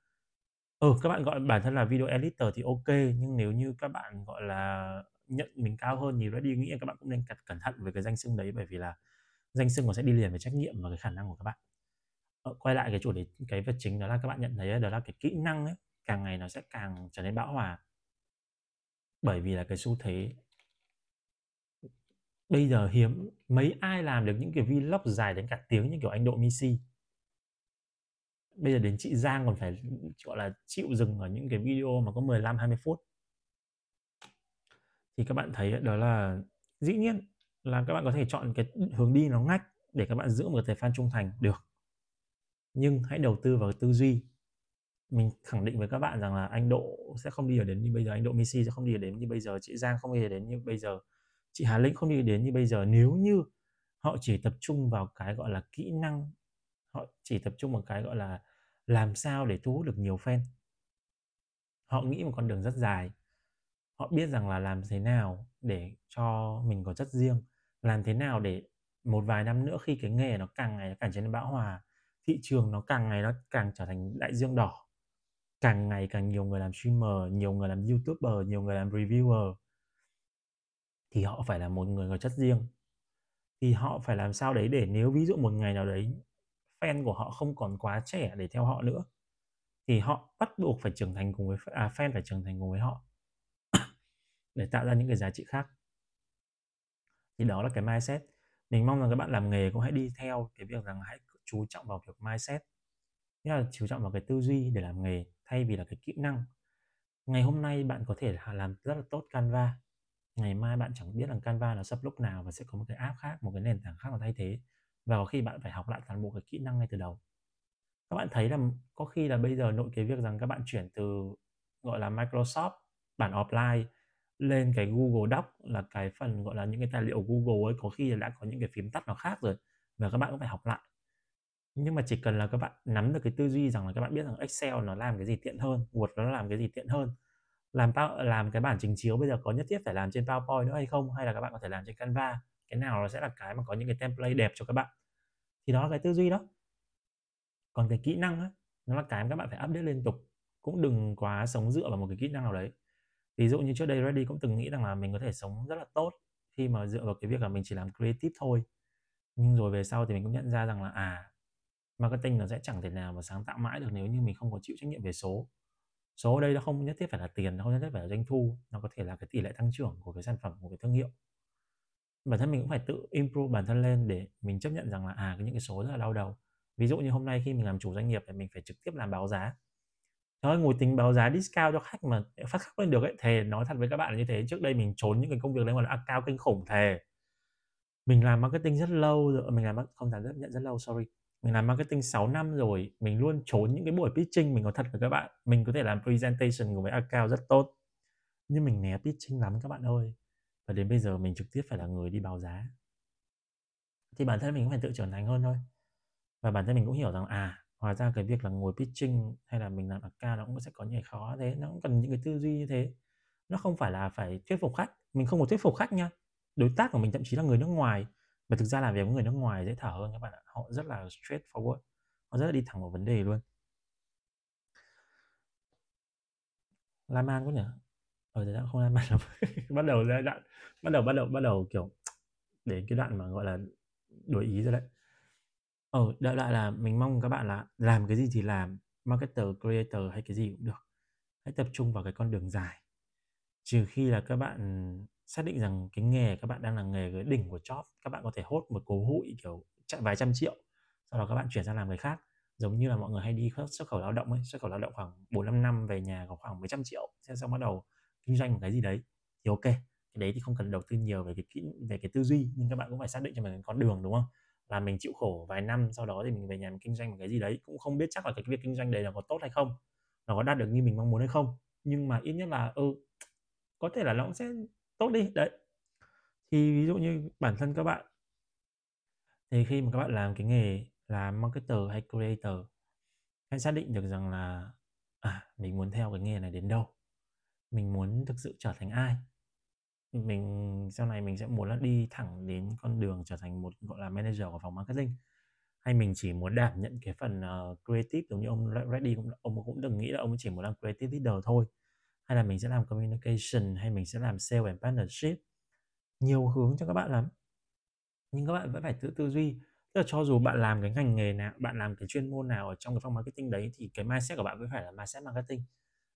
ừ các bạn gọi bản thân là video editor thì ok, nhưng nếu như các bạn, gọi là, nhận mình cao hơn thì Ready nghĩ là các bạn cũng nên cẩn thận với cái danh xưng đấy, bởi vì là danh xưng nó sẽ đi liền với trách nhiệm và cái khả năng của các bạn. Ờ, quay lại cái chủ đề, cái vật chính đó là các bạn nhận thấy đó là cái kỹ năng ấy, càng ngày nó sẽ càng trở nên bão hòa. Bởi vì là cái xu thế bây giờ hiếm, mấy ai làm được những cái vlog dài đến cả tiếng như kiểu anh Độ Missy bây giờ đến chị Giang còn phải, gọi là, chịu dừng ở những cái video mà có 15 20 phút. Thì các bạn thấy đó là, dĩ nhiên là các bạn có thể chọn cái hướng đi nó ngách để các bạn giữ một cái fan trung thành, được nhưng hãy đầu tư vào tư duy. Mình khẳng định với các bạn rằng là anh Độ sẽ không đi ở đến như bây giờ, anh Độ Messi sẽ không đi ở đến như bây giờ, chị Giang không đi ở đến như bây giờ, chị Hà Linh không đi đến như bây giờ. Nếu như họ chỉ tập trung vào cái gọi là kỹ năng, họ chỉ tập trung vào cái gọi là làm sao để thu hút được nhiều fan. Họ nghĩ một con đường rất dài. Họ biết rằng là làm thế nào để cho mình có chất riêng, làm thế nào để một vài năm nữa khi cái nghề nó càng ngày nó càng trở nên bão hòa thị trường nó càng ngày nó càng trở thành đại dương đỏ. Càng ngày càng nhiều người làm streamer nhiều người làm youtuber nhiều người làm reviewer. Thì họ phải là một người có chất riêng. Thì họ phải làm sao đấy để nếu ví dụ một ngày nào đấy fan của họ không còn quá trẻ để theo họ nữa thì họ bắt buộc phải trưởng thành cùng với à, fan phải trưởng thành cùng với họ [coughs] để tạo ra những cái giá trị khác. Thì đó là cái mindset. Mình mong rằng các bạn làm nghề cũng hãy đi theo cái việc rằng hãy chú trọng vào việc mindset. Nghĩa là chú trọng vào cái tư duy để làm nghề thay vì là cái kỹ năng. Ngày hôm nay bạn có thể làm rất là tốt Canva. Ngày mai bạn chẳng biết rằng Canva nó sắp lúc nào và sẽ có một cái app khác, một cái nền tảng khác nó thay thế. Và có khi bạn phải học lại toàn bộ cái kỹ năng ngay từ đầu. Các bạn thấy là có khi là bây giờ nội cái việc rằng các bạn chuyển từ, gọi là, Microsoft, bản offline lên cái Google Doc là cái phần, gọi là, những cái tài liệu Google ấy, có khi là đã có những cái phím tắt nó khác rồi và các bạn cũng phải học lại nhưng mà chỉ cần là các bạn nắm được cái tư duy rằng là các bạn biết rằng Excel nó làm cái gì tiện hơn, Word nó làm cái gì tiện hơn. Làm làm cái bản trình chiếu bây giờ có nhất thiết phải làm trên PowerPoint nữa hay không? Hay là các bạn có thể làm trên Canva? Cái nào nó sẽ là cái mà có những cái template đẹp cho các bạn? Thì đó là cái tư duy đó. Còn cái kỹ năng á, nó là cái mà các bạn phải update liên tục. Cũng đừng quá sống dựa vào một cái kỹ năng nào đấy. Ví dụ như trước đây Ready cũng từng nghĩ rằng là mình có thể sống rất là tốt khi mà dựa vào cái việc là mình chỉ làm creative thôi. Nhưng rồi về sau thì mình cũng nhận ra rằng là à marketing nó sẽ chẳng thể nào mà sáng tạo mãi được nếu như mình không có chịu trách nhiệm về số số ở đây nó không nhất thiết phải là tiền nó không nhất thiết phải là doanh thu nó có thể là cái tỷ lệ tăng trưởng của cái sản phẩm của cái thương hiệu bản thân mình cũng phải tự improve bản thân lên để mình chấp nhận rằng là à những cái số rất là đau đầu ví dụ như hôm nay khi mình làm chủ doanh nghiệp thì mình phải trực tiếp làm báo giá Trời ngồi tính báo giá discount cho khách mà phát khóc lên được ấy, thề nói thật với các bạn là như thế. Trước đây mình trốn những cái công việc đấy gọi là cao kinh khủng thề. Mình làm marketing rất lâu rồi, ờ, mình làm không dám rất nhận rất lâu, sorry. Mình làm marketing 6 năm rồi, mình luôn trốn những cái buổi pitching, mình có thật với các bạn. Mình có thể làm presentation của với account rất tốt. Nhưng mình né pitching lắm các bạn ơi. Và đến bây giờ mình trực tiếp phải là người đi báo giá. Thì bản thân mình cũng phải tự trưởng thành hơn thôi. Và bản thân mình cũng hiểu rằng à Hóa ra cái việc là ngồi pitching hay là mình làm account nó cũng sẽ có những cái khó thế, nó cũng cần những cái tư duy như thế. Nó không phải là phải thuyết phục khách, mình không có thuyết phục khách nha. Đối tác của mình thậm chí là người nước ngoài và thực ra làm việc với người nước ngoài dễ thở hơn các bạn ạ. Họ rất là straightforward, họ rất là đi thẳng vào vấn đề luôn. Lan man quá nhỉ? Ở giai đoạn không lan man lắm. [laughs] bắt đầu giai đoạn bắt đầu bắt đầu bắt đầu kiểu đến cái đoạn mà gọi là đổi ý rồi đấy. Ờ, đại loại là mình mong các bạn là làm cái gì thì làm, marketer, creator hay cái gì cũng được. Hãy tập trung vào cái con đường dài. Trừ khi là các bạn xác định rằng cái nghề các bạn đang là nghề cái đỉnh của job, các bạn có thể hốt một cố hụi kiểu chạy vài trăm triệu, sau đó các bạn chuyển sang làm người khác. Giống như là mọi người hay đi xuất khẩu lao động ấy, xuất khẩu lao động khoảng 4 5 năm về nhà có khoảng mấy trăm triệu, thế xong bắt đầu kinh doanh một cái gì đấy thì ok. Cái đấy thì không cần đầu tư nhiều về cái kỹ về cái tư duy nhưng các bạn cũng phải xác định cho mình cái con đường đúng không? là mình chịu khổ vài năm sau đó thì mình về nhà mình kinh doanh một cái gì đấy cũng không biết chắc là cái việc kinh doanh đấy là có tốt hay không nó có đạt được như mình mong muốn hay không nhưng mà ít nhất là ừ có thể là nó cũng sẽ tốt đi. Đấy. Thì ví dụ như bản thân các bạn thì khi mà các bạn làm cái nghề làm marketer hay creator hãy xác định được rằng là à mình muốn theo cái nghề này đến đâu? Mình muốn thực sự trở thành ai? Mình sau này mình sẽ muốn là đi thẳng đến con đường trở thành một gọi là manager của phòng marketing? Hay mình chỉ muốn đảm nhận cái phần uh, creative giống như ông Reddy cũng ông cũng đừng nghĩ là ông chỉ muốn làm creative leader thôi? Hay là mình sẽ làm communication hay mình sẽ làm sale and partnership? Nhiều hướng cho các bạn lắm. Nhưng các bạn vẫn phải tự tư duy. Tức là cho dù bạn làm cái ngành nghề nào bạn làm cái chuyên môn nào ở trong cái phòng marketing đấy thì cái mindset của bạn vẫn phải là mindset marketing.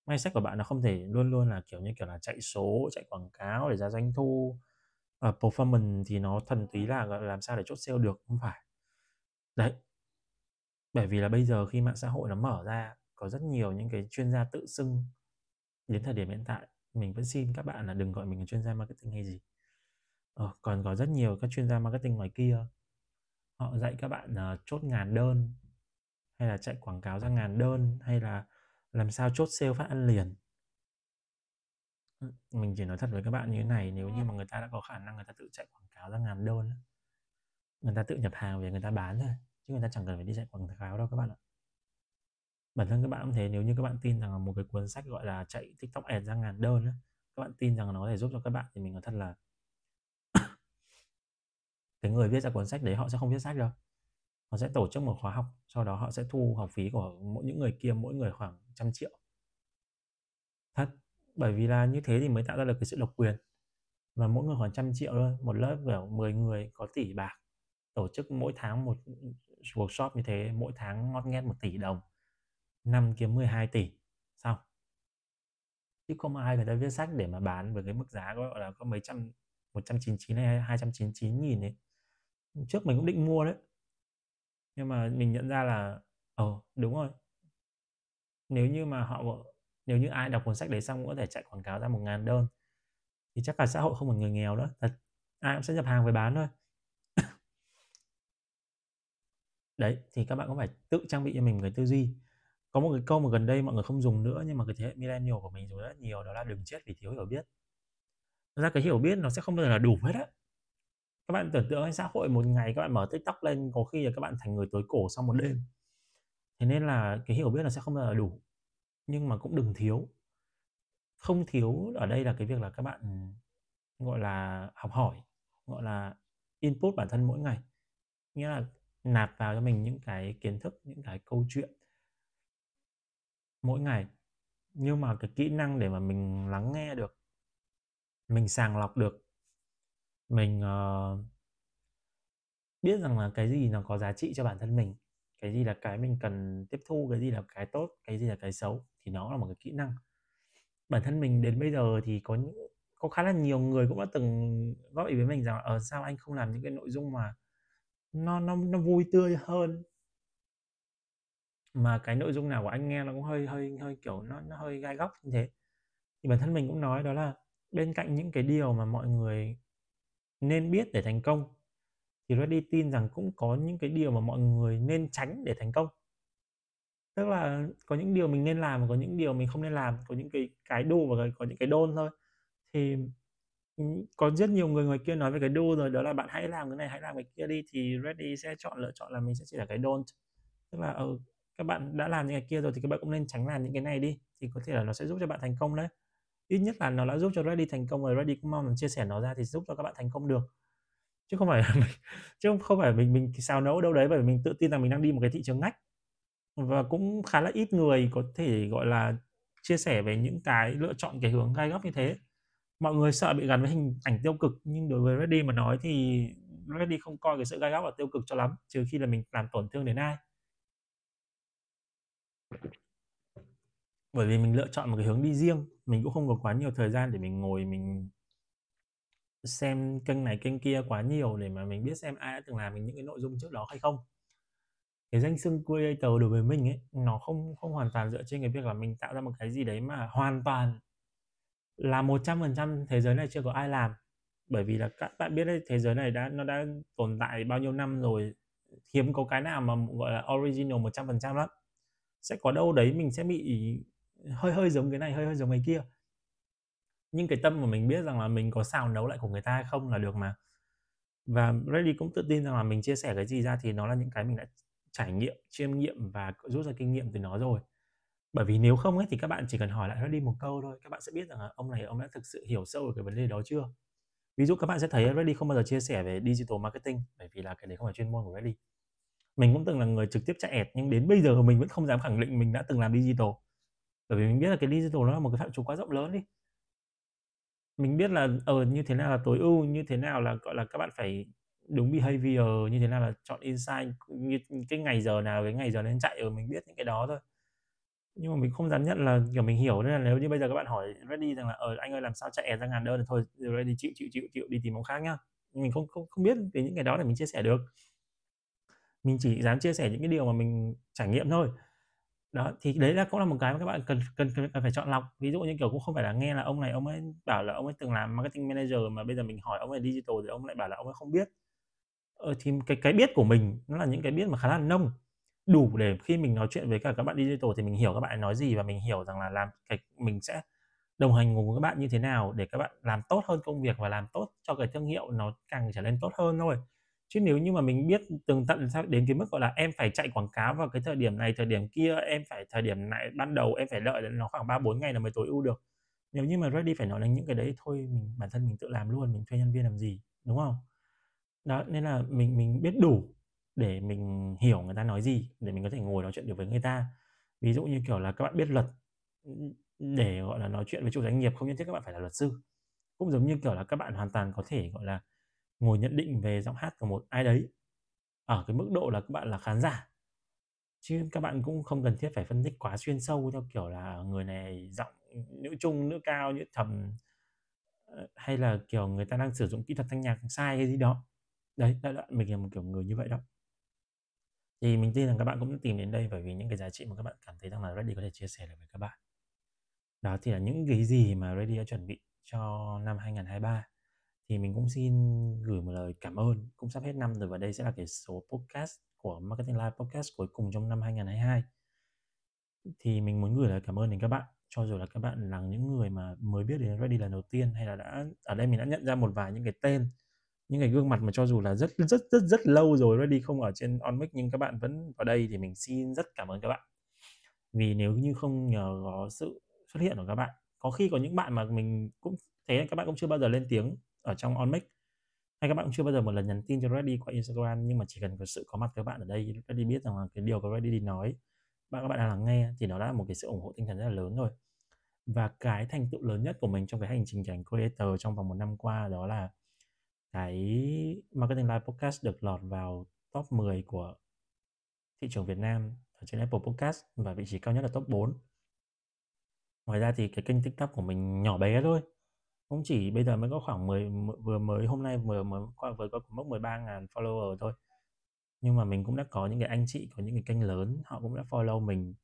Mindset của bạn nó không thể luôn luôn là kiểu như kiểu là chạy số chạy quảng cáo để ra doanh thu. Uh, performance thì nó thần túy là làm sao để chốt sale được không phải. Đấy. Bởi vì là bây giờ khi mạng xã hội nó mở ra có rất nhiều những cái chuyên gia tự xưng đến thời điểm hiện tại mình vẫn xin các bạn là đừng gọi mình là chuyên gia marketing hay gì. Ờ, còn có rất nhiều các chuyên gia marketing ngoài kia. Họ dạy các bạn uh, chốt ngàn đơn hay là chạy quảng cáo ra ngàn đơn hay là làm sao chốt sale phát ăn liền. Ừ, mình chỉ nói thật với các bạn như thế này nếu như mà người ta đã có khả năng người ta tự chạy quảng cáo ra ngàn đơn người ta tự nhập hàng về người ta bán thôi chứ người ta chẳng cần phải đi chạy quảng cáo đâu các bạn ạ bản thân các bạn cũng thế, nếu như các bạn tin rằng một cái cuốn sách, gọi là, chạy tiktok ad ra ngàn đơn các bạn tin rằng nó có thể giúp cho các bạn thì mình nói thật là [coughs] cái người viết ra cuốn sách đấy họ sẽ không viết sách đâu. Họ sẽ tổ chức một khóa học, sau đó họ sẽ thu học phí của mỗi, những người kia mỗi người khoảng trăm triệu. Thật, bởi vì là như thế thì mới tạo ra được cái sự độc quyền. Và mỗi người khoảng trăm triệu thôi, một lớp, kiểu 10 người có tỷ bạc, tổ chức mỗi tháng một workshop như thế, mỗi tháng ngót nghét một tỷ đồng năm kiếm 12 tỷ xong. Chứ không ai người ta viết sách để mà bán với cái mức giá gọi là có mấy trăm 199 hay 299 nghìn ấy. Trước mình cũng định mua đấy. Nhưng mà mình nhận ra là ồ oh, đúng rồi. Nếu như mà họ nếu như ai đọc cuốn sách đấy xong cũng có thể chạy quảng cáo ra một ngàn đơn thì chắc là xã hội không còn người nghèo nữa. Thật ai cũng sẽ nhập hàng về bán thôi. [coughs] Đấy thì các bạn cũng phải tự trang bị cho mình người cái tư duy có một cái câu mà gần đây mọi người không dùng nữa, nhưng mà cái thế hệ millennial của mình dùng rất nhiều, đó là đừng chết vì thiếu hiểu biết. Ra cái hiểu biết nó sẽ không bao giờ là đủ hết á. Các bạn tưởng tượng xã hội một ngày các bạn mở tiktok lên, có khi là các bạn thành người tối cổ sau một đêm. Thế nên là cái hiểu biết là sẽ không bao giờ đủ. Nhưng mà cũng đừng thiếu. Không thiếu ở đây là cái việc là các bạn, gọi là, học hỏi, gọi là input bản thân mỗi ngày. Nghĩa là nạp vào cho mình những cái kiến thức, những cái câu chuyện mỗi ngày. Nhưng mà cái kỹ năng để mà mình lắng nghe được mình sàng lọc được mình uh, biết rằng là cái gì nó có giá trị cho bản thân mình cái gì là cái mình cần tiếp thu cái gì là cái tốt cái gì là cái xấu thì nó là một cái kỹ năng. Bản thân mình đến bây giờ thì có những có khá là nhiều người cũng đã từng góp ý với mình rằng ở ờ, sao anh không làm những cái nội dung mà nó nó nó vui tươi hơn mà cái nội dung nào của anh nghe nó cũng hơi hơi hơi kiểu nó nó hơi gai góc như thế. Thì bản thân mình cũng nói đó là bên cạnh những cái điều mà mọi người nên biết để thành công thì Reddy tin rằng cũng có những cái điều mà mọi người nên tránh để thành công. Tức là có những điều mình nên làm có những điều mình không nên làm có những cái cái đu và có những cái đôn thôi. Thì ừ, có rất nhiều người ngoài kia nói về cái đu rồi đó là bạn hãy làm cái này hãy làm cái kia đi thì Reddy sẽ chọn lựa chọn là mình sẽ chỉ là cái don't tức là ừ, các bạn đã làm những cái kia rồi thì các bạn cũng nên tránh làm những cái này đi thì có thể là nó sẽ giúp cho bạn thành công đấy. Ít nhất là nó đã giúp cho Ready thành công rồi Ready cũng mong là chia sẻ nó ra thì giúp cho các bạn thành công được. Chứ không phải [laughs] mình, chứ không phải mình mình sao nấu đâu đấy bởi vì mình tự tin rằng mình đang đi một cái thị trường ngách. Và cũng khá là ít người có thể gọi là chia sẻ về những cái lựa chọn cái hướng gai góc như thế. Mọi người sợ bị gắn với hình ảnh tiêu cực nhưng đối với Ready mà nói thì Ready không coi cái sự gai góc là tiêu cực cho lắm trừ khi là mình làm tổn thương đến ai bởi vì mình lựa chọn một cái hướng đi riêng, mình cũng không có quá nhiều thời gian để mình ngồi, mình xem kênh này, kênh kia quá nhiều để mà mình biết xem ai đã từng làm mình những cái nội dung trước đó hay không. Cái danh xưng creator đối với mình ấy, nó không không hoàn toàn dựa trên cái việc là mình tạo ra một cái gì đấy mà hoàn toàn là một trăm phần trăm thế giới này chưa có ai làm. Bởi vì là các bạn biết đấy, thế giới này đã, nó đã tồn tại bao nhiêu năm rồi, hiếm có cái nào mà gọi là original một trăm phần trăm lắm sẽ có đâu đấy mình sẽ bị hơi hơi giống cái này, hơi hơi giống cái kia. Nhưng cái tâm mà mình biết rằng là mình có xào nấu lại của người ta hay không là được mà. Và Reddy cũng tự tin rằng là mình chia sẻ cái gì ra thì nó là những cái mình đã trải nghiệm, chiêm nghiệm và rút ra kinh nghiệm từ nó rồi. Bởi vì nếu không ấy thì các bạn chỉ cần hỏi lại Reddy một câu thôi, các bạn sẽ biết rằng là ông này, ông đã thực sự hiểu sâu về cái vấn đề đó chưa? Ví dụ các bạn sẽ thấy Reddy không bao giờ chia sẻ về digital marketing, bởi vì là cái đấy không phải chuyên môn của Reddy mình cũng từng là người trực tiếp chạy ẹt nhưng đến bây giờ mình vẫn không dám khẳng định mình đã từng làm digital. Bởi vì mình biết là cái digital nó là một cái phạm trù quá rộng lớn đi. Mình biết là ở ừ, như thế nào là tối ưu như thế nào là gọi là các bạn phải đúng behavior như thế nào là chọn insight như cái ngày giờ nào cái ngày giờ nên chạy ở mình biết những cái đó thôi. Nhưng mà mình không dám nhận là kiểu mình hiểu nên là nếu như bây giờ các bạn hỏi ready rằng là ở ờ, anh ơi làm sao chạy ra ngàn đơn? Thì thôi ready chịu chịu chịu chịu đi tìm ông khác nhá. Mình không không không biết về những cái đó để mình chia sẻ được mình chỉ dám chia sẻ những cái điều mà mình trải nghiệm thôi. Đó thì đấy là cũng là một cái mà các bạn cần cần cần, phải chọn lọc. Ví dụ như kiểu cũng không phải là nghe là ông này ông ấy bảo là ông ấy từng làm marketing manager mà bây giờ mình hỏi ông ấy digital thì ông lại bảo là ông ấy không biết. Ờ, thì cái cái biết của mình nó là những cái biết mà khá là nông. Đủ để khi mình nói chuyện với cả các bạn digital thì mình hiểu các bạn nói gì và mình hiểu rằng là làm cái mình sẽ đồng hành cùng các bạn như thế nào để các bạn làm tốt hơn công việc và làm tốt cho cái thương hiệu nó càng trở nên tốt hơn thôi chứ nếu như mà mình biết tường tận sao đến cái mức, gọi là, em phải chạy quảng cáo vào cái thời điểm này, thời điểm kia, em phải thời điểm này, ban đầu em phải đợi nó khoảng ba bốn ngày là mới tối ưu được. Nếu như mà ready phải nói là những cái đấy thôi, mình, bản thân mình tự làm luôn, mình thuê nhân viên làm gì, đúng không? Đó, nên là mình mình biết đủ để mình hiểu người ta nói gì, để mình có thể ngồi nói chuyện được với người ta. Ví dụ như kiểu là các bạn biết luật để, gọi là, nói chuyện với chủ doanh nghiệp không nhất thiết các bạn phải là luật sư. Cũng giống như kiểu là các bạn hoàn toàn có thể, gọi là ngồi nhận định về giọng hát của một ai đấy ở cái mức độ là các bạn là khán giả. Chứ các bạn cũng không cần thiết phải phân tích quá chuyên sâu theo kiểu là người này giọng nữ trung, nữ cao, nữ thầm ờ, hay là kiểu người ta đang sử dụng kỹ thuật thanh nhạc sai hay gì đó. Đấy, đại loại mình là một kiểu người như vậy đó. Thì mình tin rằng các bạn cũng tìm đến đây bởi vì những cái giá trị mà các bạn cảm thấy rằng là Ready có thể chia sẻ được với các bạn. Đó thì là những cái gì mà Ready đã chuẩn bị cho năm 2023 thì mình cũng xin gửi một lời cảm ơn, cũng sắp hết năm rồi và đây sẽ là cái số podcast của Marketing Live Podcast cuối cùng trong năm 2022 thì mình muốn gửi lời cảm ơn đến các bạn, cho dù là các bạn là những người mà mới biết đến Ready lần đầu tiên hay là đã, ở đây mình đã nhận ra một vài những cái tên, những cái gương mặt mà cho dù là rất rất rất rất lâu rồi Ready không ở trên on mic nhưng các bạn vẫn ở đây thì mình xin rất cảm ơn các bạn. Vì nếu như không nhờ có sự xuất hiện của các bạn, có khi có những bạn mà mình cũng thấy các bạn cũng chưa bao giờ lên tiếng ở trong onmic hay các bạn cũng chưa bao giờ một lần nhắn tin cho Reddy qua Instagram, nhưng mà chỉ cần có sự có mặt các bạn ở đây, Reddy biết rằng là cái điều của Reddy đi nói, bạn, các bạn đang lắng nghe thì nó đã là một cái sự ủng hộ tinh thần rất là lớn rồi và cái thành tựu lớn nhất của mình trong cái hành trình trở thành creator trong vòng một năm qua đó là cái Marketing Live Podcast được lọt vào top 10 của thị trường Việt Nam ở trên Apple Podcast và vị trí cao nhất là top 4. Ngoài ra thì cái kênh TikTok của mình nhỏ bé thôi. Cũng chỉ bây giờ mới có khoảng 10 vừa mới hôm nay vừa mới qua vừa có mốc 13.000 follower thôi. Nhưng mà mình cũng đã có những cái anh chị có những cái kênh lớn họ cũng đã follow mình.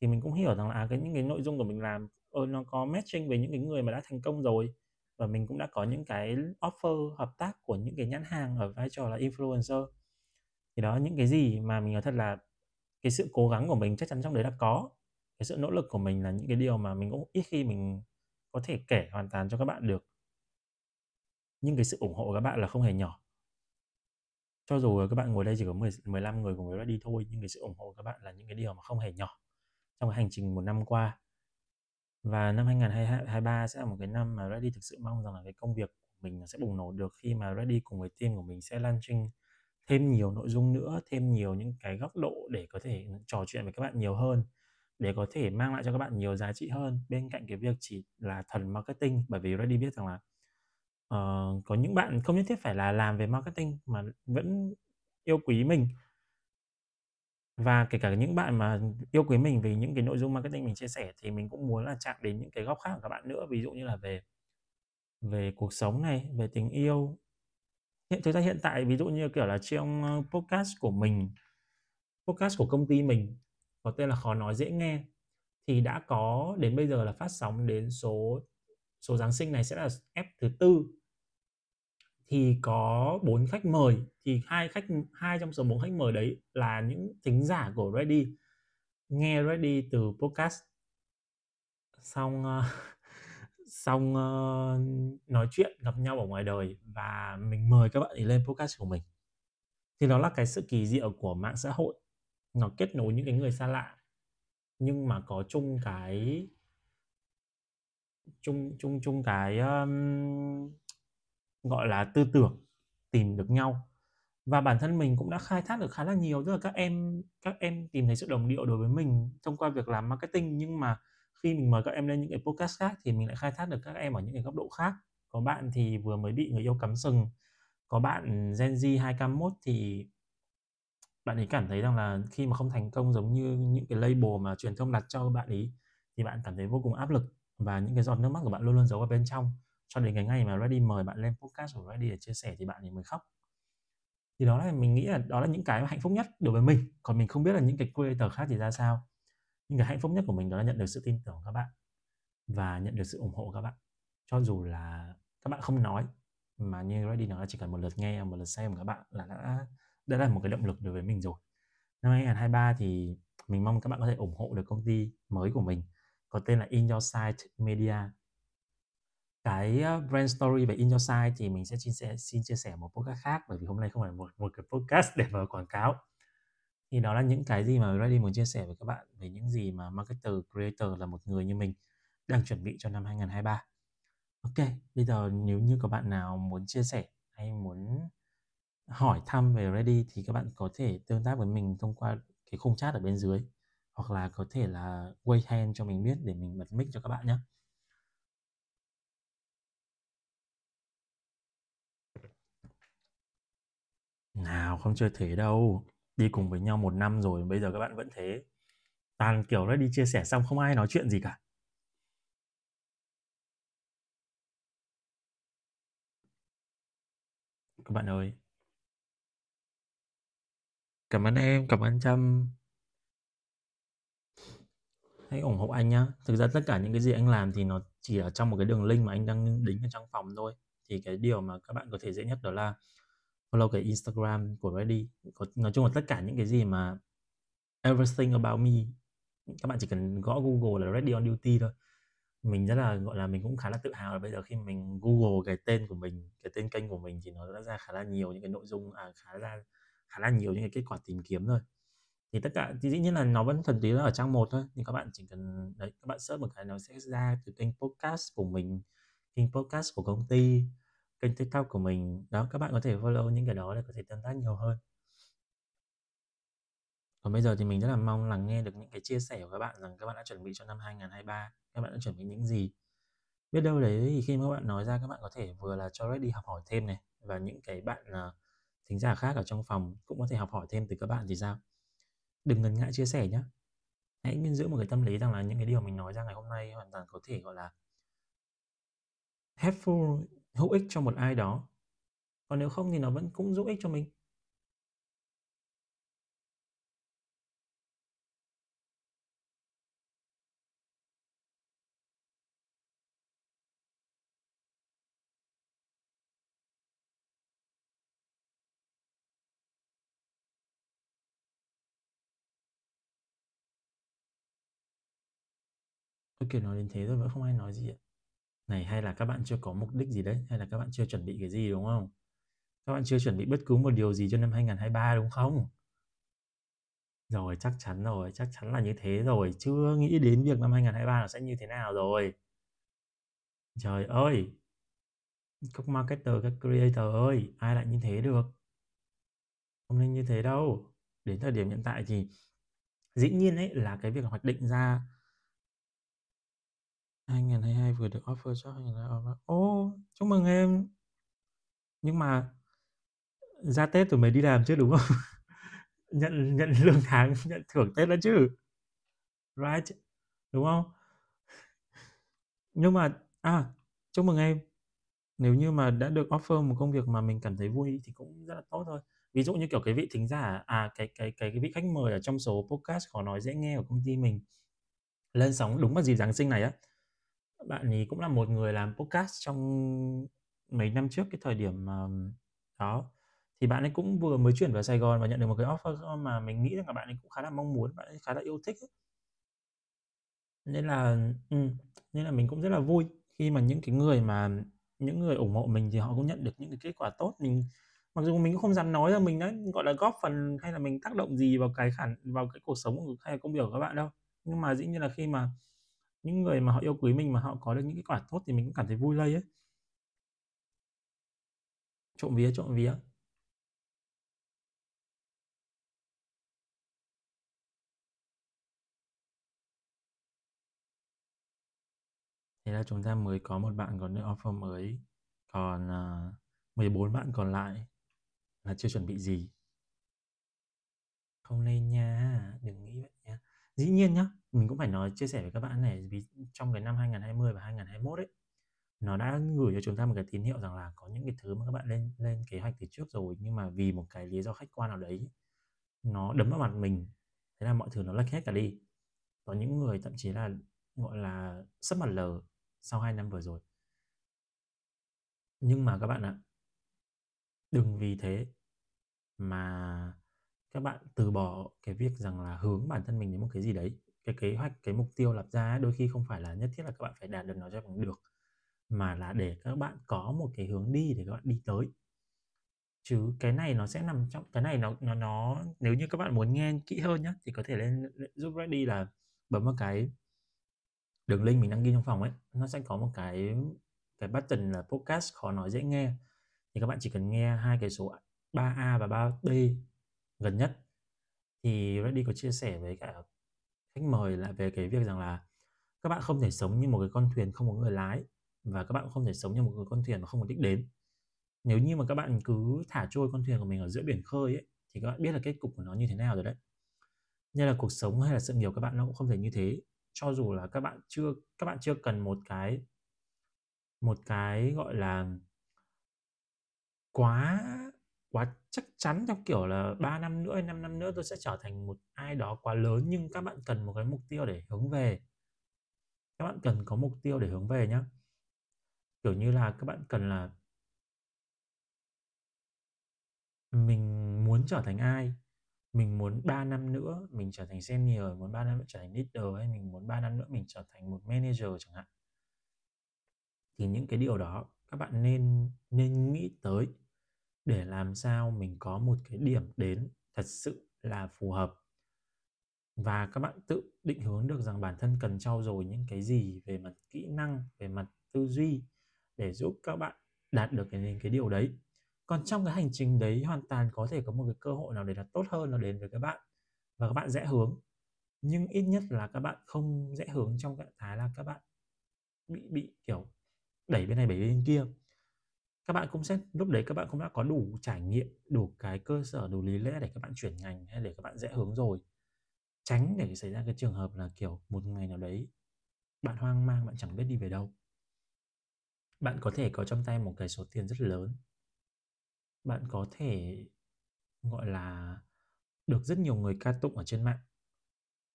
Thì mình cũng hiểu rằng là à, cái những cái nội dung của mình làm ừ, nó có matching với những cái người mà đã thành công rồi. Và mình cũng đã có những cái offer hợp tác của những cái nhãn hàng ở vai trò là influencer. Thì đó những cái gì mà mình nói thật là cái sự cố gắng của mình chắc chắn trong đấy là có. Cái sự nỗ lực của mình là những cái điều mà mình cũng ít khi mình có thể kể hoàn toàn cho các bạn được. Nhưng cái sự ủng hộ của các bạn là không hề nhỏ. Cho dù các bạn ngồi đây chỉ có 10, 15 người cùng với đi thôi nhưng cái sự ủng hộ của các bạn là những cái điều mà không hề nhỏ. Trong cái hành trình một năm qua và năm 2023 sẽ là một cái năm mà Ready thực sự mong rằng là cái công việc của mình sẽ bùng nổ được khi mà Ready cùng với team của mình sẽ launching thêm nhiều nội dung nữa, thêm nhiều những cái góc độ để có thể trò chuyện với các bạn nhiều hơn để có thể mang lại cho các bạn nhiều giá trị hơn. Bên cạnh cái việc chỉ là thần marketing bởi vì Reddy biết rằng là uh, có những bạn không nhất thiết phải là làm về marketing mà vẫn yêu quý mình. Và kể cả những bạn mà yêu quý mình vì những cái nội dung marketing mình chia sẻ thì mình cũng muốn là chạm đến những cái góc khác của các bạn nữa. Ví dụ như là về về cuộc sống này về tình yêu. Hiện thực ra hiện tại ví dụ như kiểu là trong ờ, podcast của mình podcast của công ty mình có tên là khó nói dễ nghe. Thì đã có đến bây giờ là phát sóng đến số số Giáng sinh này sẽ là F thứ tư. Thì có bốn khách mời. Thì hai khách hai trong số bốn khách mời đấy là những thính giả của Ready nghe Ready từ podcast. Xong uh, [laughs] xong uh, nói chuyện gặp nhau ở ngoài đời và mình mời các bạn ấy lên podcast của mình. Thì đó là cái sự kỳ diệu của mạng xã hội nó kết nối những cái người xa lạ. Nhưng mà có chung cái chung chung chung cái um, gọi là tư tưởng tìm được nhau. Và bản thân mình cũng đã khai thác được khá là nhiều. Tức là các em các em tìm thấy sự đồng điệu đối với mình thông qua việc làm marketing. Nhưng mà khi mình mời các em lên những cái podcast khác thì mình lại khai thác được các em ở những cái góc độ khác. Có bạn thì vừa mới bị người yêu cắm sừng. Có bạn Gen Z 2K1 thì bạn ấy cảm thấy rằng là khi mà không thành công giống như những cái label mà truyền thông đặt cho bạn ấy, thì bạn cảm thấy vô cùng áp lực và những cái giọt nước mắt của bạn luôn luôn giấu ở bên trong. Cho đến cái ngày mà Ready mời bạn lên podcast của Ready để chia sẻ thì bạn ấy mới khóc. Thì đó là mình nghĩ là đó là những cái hạnh phúc nhất đối với mình. Còn mình không biết là những cái creator khác thì ra sao. Nhưng cái hạnh phúc nhất của mình đó là nhận được sự tin tưởng của các bạn và nhận được sự ủng hộ của các bạn. Cho dù là các bạn không nói, mà như Ready nói là chỉ cần một lượt nghe, một lượt xem của các bạn là đã đã là một cái động lực đối với mình rồi. Năm 2023 thì mình mong các bạn có thể ủng hộ được công ty mới của mình, có tên là In Your Sight Media. Cái ờ, brand story về In Your Sight thì mình sẽ chia sẻ, xin chia sẻ một podcast khác, bởi vì hôm nay không phải một một cái podcast để vào quảng cáo. Thì đó là những cái gì mà Ready muốn chia sẻ với các bạn, về những gì mà marketer, creator là một người như mình đang chuẩn bị cho năm 2023 ok, bây giờ nếu như có bạn nào muốn chia sẻ hay muốn hỏi thăm về Ready thì các bạn có thể tương tác với mình thông qua cái khung chat ở bên dưới, hoặc là có thể là wave hand cho mình biết để mình bật mic cho các bạn nhé. Nào, không chơi thế đâu. Đi cùng với nhau một năm rồi bây giờ các bạn vẫn thế. Toàn kiểu đó đi chia sẻ xong không ai nói chuyện gì cả. Các bạn ơi cảm ơn em cảm ơn trâm. Hãy ủng hộ anh nhá. Thực ra tất cả những cái gì anh làm thì nó chỉ ở trong một cái đường link mà anh đang đính ở trong phòng thôi. Thì cái điều mà các bạn có thể dễ nhất đó là follow cái Instagram của Ready có, nói chung là tất cả những cái gì mà everything about me các bạn chỉ cần gõ Google là Ready on Duty thôi. Mình rất là gọi là mình cũng khá là tự hào là bây giờ khi mình Google cái tên của mình cái tên kênh của mình thì nó đã ra khá là nhiều những cái nội dung à, khá là khá là nhiều những cái kết quả tìm kiếm thôi. Thì tất cả thì dĩ nhiên là nó vẫn thuần túy là ở trang một thôi nhưng các bạn chỉ cần đấy các bạn search một cái nó sẽ ra từ kênh podcast của mình kênh podcast của công ty kênh tiktok của mình. Đó các bạn có thể follow những cái đó để có thể tương tác nhiều hơn. Còn bây giờ thì mình rất là mong lắng nghe được những cái chia sẻ của các bạn rằng các bạn đã chuẩn bị cho năm 2023 các bạn đã chuẩn bị những gì. Biết đâu đấy thì khi mà các bạn nói ra các bạn có thể vừa là cho ready học hỏi thêm này và những cái bạn uh, thính giả khác ở trong phòng, cũng có thể học hỏi thêm từ các bạn thì sao? Đừng ngần ngại chia sẻ nhé hãy nên giữ một cái tâm lý rằng là những cái điều mình nói ra ngày hôm nay hoàn toàn có thể, gọi là, helpful, hữu ích cho một ai đó. Còn nếu không thì nó vẫn cũng giúp ích cho mình. Ơ, kiểu, nói đến thế rồi vẫn không ai nói gì ạ? Này, hay là các bạn chưa có mục đích gì đấy? Hay là các bạn chưa chuẩn bị cái gì, đúng không? Các bạn chưa chuẩn bị bất cứ một điều gì cho năm 2023, đúng không? Rồi, chắc chắn rồi, chắc chắn là như thế rồi, chưa nghĩ đến việc năm 2023 nó sẽ như thế nào rồi. Trời ơi! Các marketer, các creator ơi, ai lại như thế được? Không nên như thế đâu. Đến thời điểm hiện tại thì dĩ nhiên ấy là cái việc hoạch định ra 2022 vừa được offer cho 2023. Ô, chúc mừng em! Nhưng mà ra Tết tụi mày đi làm chứ, đúng không? [laughs] Nhận nhận lương tháng, [laughs] nhận thưởng Tết đã chứ. Right? Đúng không? Nhưng mà à, chúc mừng em! Nếu như mà đã được offer một công việc mà mình cảm thấy vui thì cũng rất là tốt thôi. Ví dụ như, kiểu, cái vị thính giả à, cái cái cái cái vị khách mời ở trong số podcast Khó Nói Dễ Nghe của công ty mình lên sóng đúng vào dịp Giáng sinh này á. Bạn ấy cũng là một người làm podcast trong mấy năm trước cái thời điểm ờ, đó, thì bạn ấy cũng vừa mới chuyển vào Sài Gòn và nhận được một cái offer mà mình nghĩ rằng là bạn ấy cũng khá là mong muốn, bạn ấy khá là yêu thích ấy. Nên là ừ, nên là mình cũng rất là vui khi mà những cái người mà những người ủng hộ mình thì họ cũng nhận được những cái kết quả tốt. Mình mặc dù mình cũng không dám nói là mình đã, gọi là, góp phần hay là mình tác động gì vào cái khả vào cái cuộc sống hay là công việc của các bạn đâu. Nhưng mà dĩ nhiên là khi mà những người mà họ yêu quý mình mà họ có được những kết quả tốt thì mình cũng cảm thấy vui lây ấy. Trộm vía, trộm vía. Thế là chúng ta mới có một bạn có được offer mới, còn, à, uh, 14 bạn còn lại là chưa chuẩn bị gì. Không nên nha, đừng nghĩ vậy. Dĩ nhiên nhá, mình cũng phải nói chia sẻ với các bạn này, vì trong cái năm 2020 và 2021 ấy, nó đã gửi cho chúng ta một cái tín hiệu rằng là có những cái thứ mà các bạn lên lên kế hoạch từ trước rồi, nhưng mà vì một cái lý do khách quan nào đấy, nó đấm vào mặt mình, thế là mọi thứ nó lệch hết cả đi. Có những người thậm chí là, gọi là, sấp mặt lờ sau 2 năm vừa rồi. Nhưng mà các bạn ạ đừng vì thế mà các bạn từ bỏ cái việc rằng là hướng bản thân mình đến một cái gì đấy. Cái kế hoạch, cái mục tiêu lập ra đôi khi không phải là nhất thiết là các bạn phải đạt được nó cho bằng được, mà là để các bạn có một cái hướng đi để các bạn đi tới. Chứ cái này nó sẽ nằm trong cái này nó nó nó nếu như các bạn muốn nghe kỹ hơn nhá, thì có thể lên giúp Ready là bấm vào cái đường link mình đăng ký trong phòng ấy, nó sẽ có một cái cái button là podcast Khó Nói Dễ Nghe. Thì các bạn chỉ cần nghe hai cái số 3A và 3B gần nhất. Thì Ready có chia sẻ với cả khách mời là về cái việc rằng là các bạn không thể sống như một cái con thuyền không có người lái và các bạn không thể sống như một cái con thuyền mà không có đích đến. Nếu như mà các bạn cứ thả trôi con thuyền của mình ở giữa biển khơi ấy, thì các bạn biết là kết cục của nó như thế nào rồi đấy. Nên là cuộc sống hay là sự nghiệp các bạn nó cũng không thể như thế. Cho dù là các bạn chưa các bạn chưa cần một cái một cái, gọi là quá quá chắc chắn theo kiểu là 3 năm nữa hay 5 năm nữa tôi sẽ trở thành một ai đó quá lớn, nhưng các bạn cần một cái mục tiêu để hướng về. Các bạn cần có mục tiêu để hướng về nhá. Kiểu như là, các bạn cần là mình muốn trở thành ai? Mình muốn 3 năm nữa mình trở thành senior, muốn 3 năm nữa trở thành leader hay mình muốn 3 năm nữa mình trở thành một manager chẳng hạn. Thì những cái điều đó các bạn nên nên nghĩ tới để làm sao mình có một cái điểm đến thật sự là phù hợp. Và các bạn tự định hướng được rằng bản thân cần trau dồi những cái gì về mặt kỹ năng, về mặt tư duy để giúp các bạn đạt được cái cái điều đấy. Còn trong cái hành trình đấy hoàn toàn có thể có một cái cơ hội nào để là tốt hơn nó đến với các bạn và các bạn rẽ hướng. Nhưng ít nhất là các bạn không rẽ hướng trong trạng thái là các bạn bị bị, kiểu, đẩy bên này đẩy bên kia. Các bạn cũng sẽ lúc đấy các bạn cũng đã có đủ trải nghiệm, đủ cái cơ sở, đủ lý lẽ để các bạn chuyển ngành hay để các bạn rẽ hướng rồi. tránh để xảy ra cái trường hợp là kiểu một ngày nào đấy bạn hoang mang bạn chẳng biết đi về đâu. Bạn có thể có trong tay một cái số tiền rất lớn. Bạn có thể gọi là được rất nhiều người ca tụng ở trên mạng.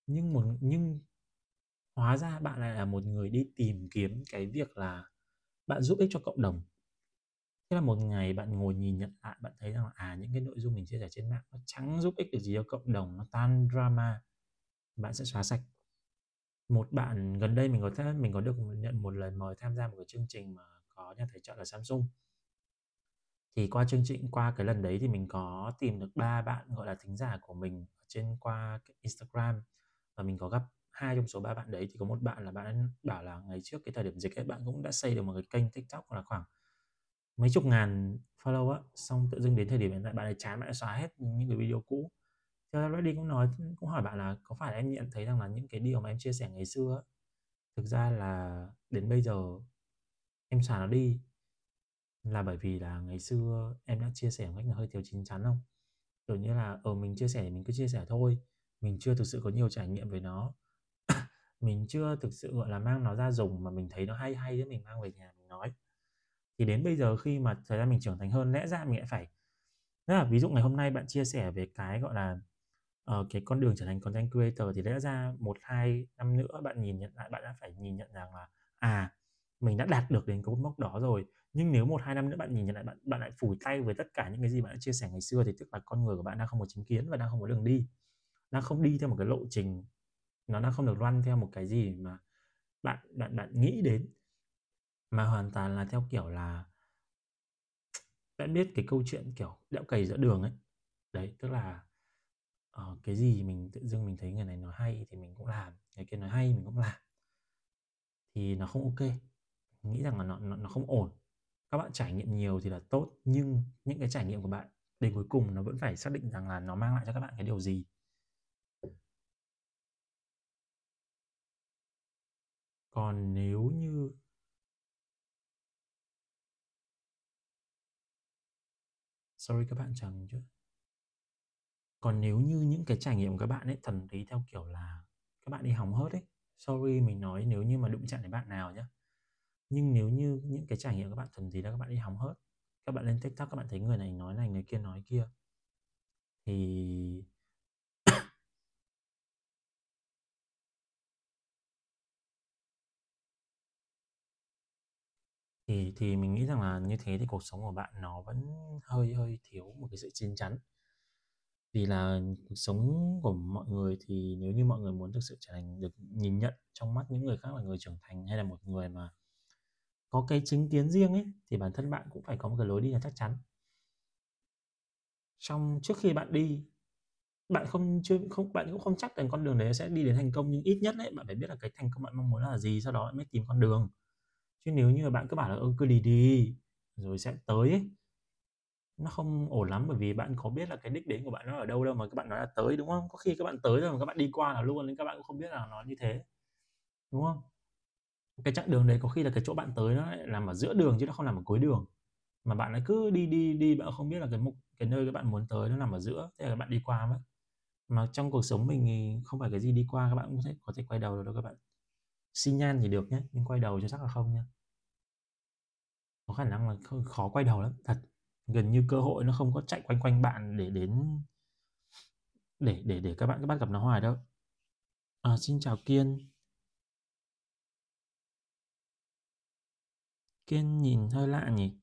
Nhưng một nhưng hóa ra bạn lại là một người đi tìm kiếm cái việc là bạn giúp ích cho cộng đồng thế là một ngày bạn ngồi nhìn nhận lại bạn thấy rằng là, à những cái nội dung mình chia sẻ trên mạng nó chẳng giúp ích được gì cho cộng đồng nó tan drama bạn sẽ xóa sạch. Một bạn gần đây mình có thể mình có được nhận một lời mời tham gia một cái chương trình mà có nhà tài trợ là Samsung. Thì qua chương trình qua cái lần đấy thì mình có tìm được ba bạn gọi là thính giả của mình trên qua Instagram và mình có gặp hai trong số ba bạn đấy. Thì có một bạn là bạn bảo là ngày trước cái thời điểm dịch ấy bạn cũng đã xây được một cái kênh TikTok là khoảng mấy chục ngàn follow á, xong tự dưng đến thời điểm hiện tại bạn ấy chán, bạn ấy xóa hết những cái video cũ. Cho Reddy cũng nói, cũng hỏi bạn là có phải là em nhận thấy rằng là những cái điều mà em chia sẻ ngày xưa thực ra là đến bây giờ em xóa nó đi là bởi vì là ngày xưa em đã chia sẻ một cách là hơi thiếu chín chắn không? Kiểu như là ở mình chia sẻ thì mình cứ chia sẻ thôi, mình chưa thực sự có nhiều trải nghiệm về nó. [coughs] Mình chưa thực sự, gọi là, mang nó ra dùng mà mình thấy nó hay hay thì mình mang về nhà thì đến bây giờ khi mà thời gian mình trưởng thành hơn lẽ ra mình lại phải Tức là ví dụ ngày hôm nay bạn chia sẻ về cái gọi là uh, cái con đường trở thành content creator thì lẽ ra một hai năm nữa bạn nhìn nhận lại bạn đã phải nhìn nhận rằng là à mình đã đạt được đến cái mốc đó rồi. Nhưng nếu một hai năm nữa bạn nhìn nhận lại bạn bạn lại phủi tay với tất cả những cái gì bạn đã chia sẻ ngày xưa thì tức là con người của bạn đang không có chính kiến và đang không có đường đi. Đang không đi theo một cái lộ trình nó đang không được run theo một cái gì mà bạn bạn bạn nghĩ đến mà hoàn toàn là theo kiểu là [tsk] bạn biết cái câu chuyện kiểu đẽo cày giữa đường ấy. Đấy tức là uh, cái gì mình tự dưng mình thấy người này nói hay thì mình cũng làm người kia nói hay mình cũng làm. Thì nó không ok. Mình nghĩ rằng là nó, nó nó không ổn. Các bạn trải nghiệm nhiều thì là tốt nhưng những cái trải nghiệm của bạn đến cuối cùng nó vẫn phải xác định rằng là nó mang lại cho các bạn cái điều gì. Còn nếu như sorry các bạn, chờ chứ. còn nếu như những cái trải nghiệm của các bạn ấy, thần thấy theo kiểu là các bạn đi hỏng hớt ấy, sorry mình nói nếu như mà đụng chạm đến bạn nào nhé nhưng nếu như những cái trải nghiệm các bạn thần thì là các bạn đi hỏng hớt, các bạn lên tiktok các bạn thấy người này nói này, người kia nói kia, thì thì thì mình nghĩ rằng là như thế thì cuộc sống của bạn nó vẫn hơi hơi thiếu một cái sự chín chắn. Vì là cuộc sống của mọi người thì nếu như mọi người muốn thực sự trở thành được nhìn nhận trong mắt những người khác là người trưởng thành hay là một người mà có cái chính kiến riêng ấy, thì bản thân bạn cũng phải có một cái lối đi là chắc chắn. Trong trước khi bạn đi, bạn không chưa, không, bạn cũng không chắc rằng con đường đấy sẽ đi đến thành công, nhưng ít nhất đấy bạn phải biết là cái thành công bạn mong muốn là gì, sau đó bạn mới tìm con đường chứ nếu như bạn cứ bảo là ừ, cứ đi đi rồi sẽ tới ấy, nó không ổn lắm bởi vì bạn có biết là cái đích đến của bạn nó ở đâu đâu mà các bạn nói là tới đúng không? Có khi các bạn tới rồi mà các bạn đi qua là luôn nên các bạn cũng không biết là nó như thế đúng không? Cái chặng đường đấy có khi là cái chỗ bạn tới nó lại nằm ở giữa đường chứ nó không nằm ở cuối đường. Mà bạn lại cứ đi đi đi bạn không biết là cái mục cái nơi các bạn muốn tới nó nằm ở giữa thế là bạn đi qua mất. Mà trong cuộc sống mình thì không phải cái gì đi qua các bạn cũng có thể có thể quay đầu được đâu các bạn xin nhan thì được nhé nhưng quay đầu cho chắc là không nha có khả năng là khó quay đầu lắm thật. Gần như cơ hội nó không có chạy quanh quanh bạn để đến để để để các bạn các bạn gặp nó hoài đâu. À, xin chào kiên. Kiên nhìn hơi lạ nhỉ.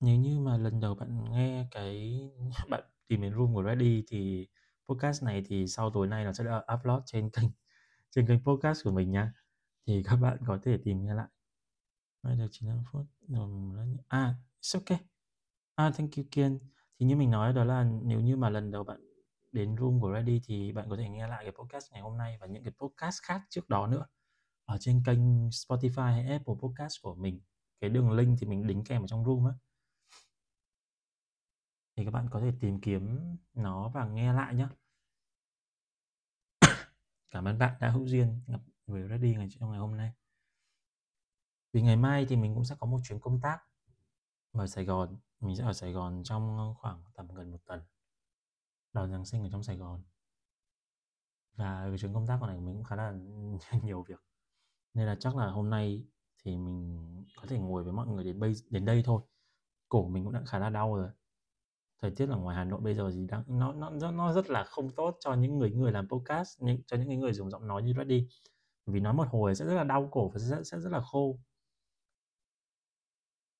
Nếu như mà lần đầu bạn nghe cái [laughs] bạn tìm đến room của Ready thì podcast này thì sau tối nay nó sẽ được upload trên kênh trên kênh podcast của mình nha thì các bạn có thể tìm nghe lại. Bây giờ 95 phút à it's okay. À thank you, Kiên. Thì như mình nói đó là nếu như mà lần đầu bạn đến room của Ready thì bạn có thể nghe lại cái podcast ngày hôm nay và những cái podcast khác trước đó nữa. Ở trên kênh Spotify hay Apple Podcast của mình, cái đường link thì mình đính kèm ở trong room á. Thì các bạn có thể tìm kiếm nó và nghe lại nhé cảm ơn bạn đã hữu duyên gặp với Ready ngày trong ngày hôm nay vì ngày mai thì mình cũng sẽ có một chuyến công tác ở Sài Gòn mình sẽ ở Sài Gòn trong khoảng tầm gần một tuần đón Giáng sinh ở trong Sài Gòn Và cái chuyến công tác này của mình cũng khá là [laughs] nhiều việc. Nên là chắc là hôm nay thì mình có thể ngồi với mọi người đến bây, đến đây thôi. Cổ mình cũng đã khá là đau rồi. Thời tiết ở ngoài Hà Nội bây giờ thì đang nó nó nó rất là không tốt cho những người người làm podcast, những cho những người dùng giọng nói như Reddy. Vì nói một hồi sẽ rất là đau cổ và sẽ sẽ rất là khô.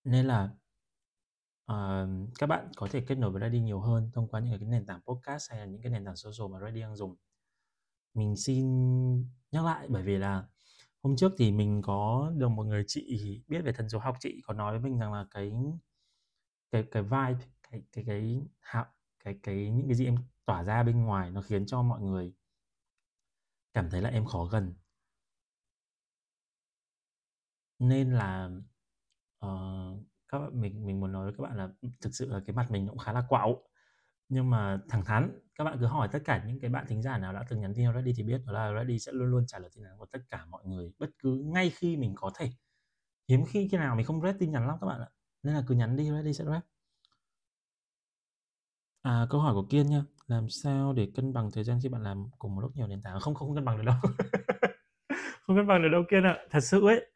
Nên là uh, các bạn có thể kết nối với Reddy nhiều hơn thông qua những cái nền tảng podcast hay là những cái nền tảng social mà Reddy đang dùng. Mình xin nhắc lại bởi vì là hôm trước thì mình có được một người chị biết về thần số học, chị có nói với mình rằng là cái cái cái vibe, cái cái cái hạo cái cái những cái gì em tỏa ra bên ngoài nó khiến cho mọi người cảm thấy là em khó gần. Nên là uh, các bạn mình mình muốn nói với các bạn là thực sự là cái mặt mình cũng khá là quạo. Nhưng mà thẳng thắn, các bạn cứ hỏi tất cả những cái bạn thính giả nào đã từng nhắn tin cho Reddy thì biết đó là Reddy sẽ luôn luôn trả lời tin nhắn của tất cả mọi người bất cứ ngay khi mình có thể. Hiếm khi khi nào mình không rep tin nhắn lắm các bạn ạ. Nên là cứ nhắn đi Reddy sẽ rep. À, câu hỏi của Kiên nha, làm sao để cân bằng thời gian khi bạn làm cùng một lúc nhiều nền tảng? Không không cân bằng được đâu. [laughs] không cân bằng được đâu Kiên ạ. Thật sự ấy,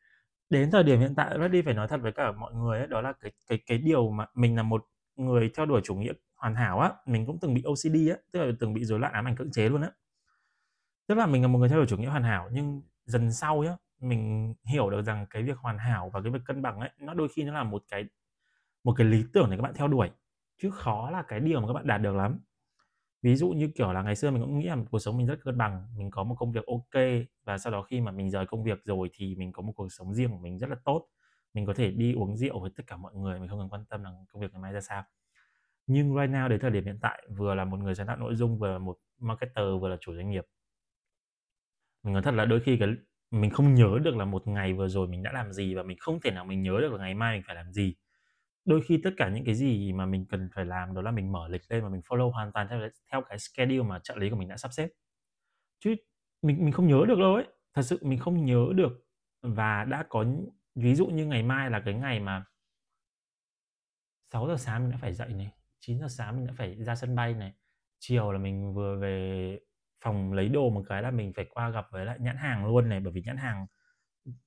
đến thời điểm hiện tại Reddy phải nói thật với cả mọi người ấy, đó là cái cái cái điều mà mình là một người theo đuổi chủ nghĩa hoàn hảo á, mình cũng từng bị OCD á, tức là từng bị rối loạn ám ảnh cưỡng chế luôn á. Tức là mình là một người theo đuổi chủ nghĩa hoàn hảo nhưng dần sau nhá, mình hiểu được rằng cái việc hoàn hảo và cái việc cân bằng ấy, nó đôi khi nó là một cái một cái lý tưởng để các bạn theo đuổi chứ khó là cái điều mà các bạn đạt được lắm. Ví dụ như, kiểu là, ngày xưa mình cũng nghĩ là cuộc sống mình rất cân bằng, mình có một công việc ok và sau đó khi mà mình rời công việc rồi thì mình có một cuộc sống riêng của mình rất là tốt. Mình có thể đi uống rượu với tất cả mọi người, mình không cần quan tâm là công việc ngày mai ra sao. Nhưng right now đến thời điểm hiện tại, vừa là một người sáng tạo nội dung, vừa là một marketer, vừa là chủ doanh nghiệp. Mình nói thật là đôi khi cái mình không nhớ được là một ngày vừa rồi mình đã làm gì và mình không thể nào mình nhớ được là ngày mai mình phải làm gì. Đôi khi tất cả những cái gì mà mình cần phải làm đó là mình mở lịch lên và mình follow hoàn toàn theo theo cái schedule mà trợ lý của mình đã sắp xếp. Chứ mình mình không nhớ được đâu ấy, thật sự mình không nhớ được và đã có ví dụ như ngày mai là cái ngày mà 6:00 sáng mình đã phải dậy này, 9:00 sáng mình đã phải ra sân bay này, chiều là mình vừa về phòng lấy đồ một cái là mình phải qua gặp với lại nhãn hàng luôn này, bởi vì nhãn hàng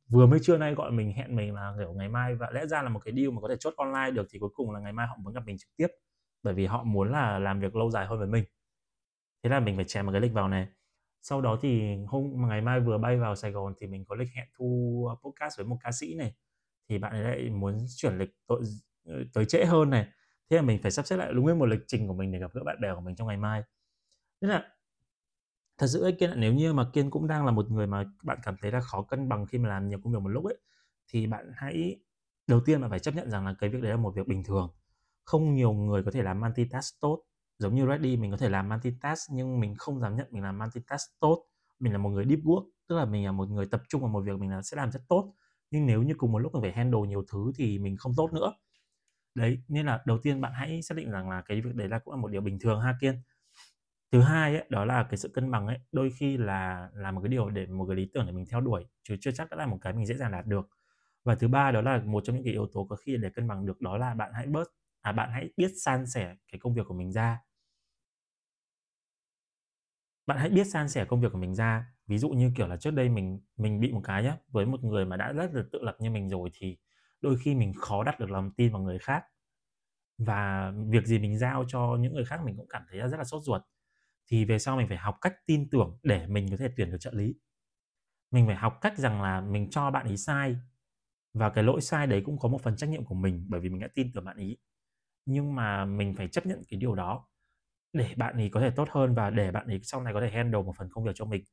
vừa mới trưa nay gọi mình hẹn mình là, kiểu, ngày mai và lẽ ra là một cái deal mà có thể chốt online được thì cuối cùng là ngày mai họ muốn gặp mình trực tiếp, bởi vì họ muốn là làm việc lâu dài hơn với mình. Thế là mình phải chèn một cái lịch vào này. Sau đó thì hôm ngày mai vừa bay vào Sài Gòn thì mình có lịch hẹn thu podcast với một ca sĩ này, thì bạn ấy lại muốn chuyển lịch tội ờ, tới trễ hơn này, thế là mình phải sắp xếp lại đúng nguyên một lịch trình của mình để gặp gỡ bạn bè của mình trong ngày mai. Thế là thật sự ấy Kiên nếu như mà Kiên cũng đang là một người mà bạn cảm thấy là khó cân bằng khi mà làm nhiều công việc một lúc ấy, thì bạn hãy đầu tiên bạn phải chấp nhận rằng là cái việc đấy là một việc bình thường. Không nhiều người có thể làm multitask tốt. Giống như ready mình có thể làm multitask nhưng mình không dám nhận mình làm multitask tốt. Mình là một người deep work, tức là mình là một người tập trung vào một việc mình là sẽ làm rất tốt. Nhưng nếu như cùng một lúc mình phải handle nhiều thứ thì mình không tốt nữa. Đấy, nên là đầu tiên bạn hãy xác định rằng là cái việc đấy là cũng là một điều bình thường ha Kiên. Thứ hai ấy, đó là cái sự cân bằng ấy, đôi khi là là một cái điều để một cái lý tưởng để mình theo đuổi, chứ chưa chắc đã là một cái mình dễ dàng đạt được. Và thứ ba đó là một trong những cái yếu tố có khi để cân bằng được đó là bạn hãy bớt à, bạn hãy biết san sẻ cái công việc của mình ra. Bạn hãy biết san sẻ công việc của mình ra. Ví dụ như, kiểu là, trước đây mình mình bị một cái nhá, với một người mà đã rất là tự lập như mình rồi thì đôi khi mình khó đặt được lòng tin vào người khác. Và việc gì mình giao cho những người khác mình cũng cảm thấy rất là sốt ruột. Thì về sau mình phải học cách tin tưởng để mình có thể tuyển được trợ lý. Mình phải học cách rằng là mình cho bạn ấy sai và cái lỗi sai đấy cũng có một phần trách nhiệm của mình bởi vì mình đã tin tưởng bạn ấy. Nhưng mà mình phải chấp nhận cái điều đó để bạn ấy có thể tốt hơn và để bạn ấy sau này có thể handle một phần công việc cho mình.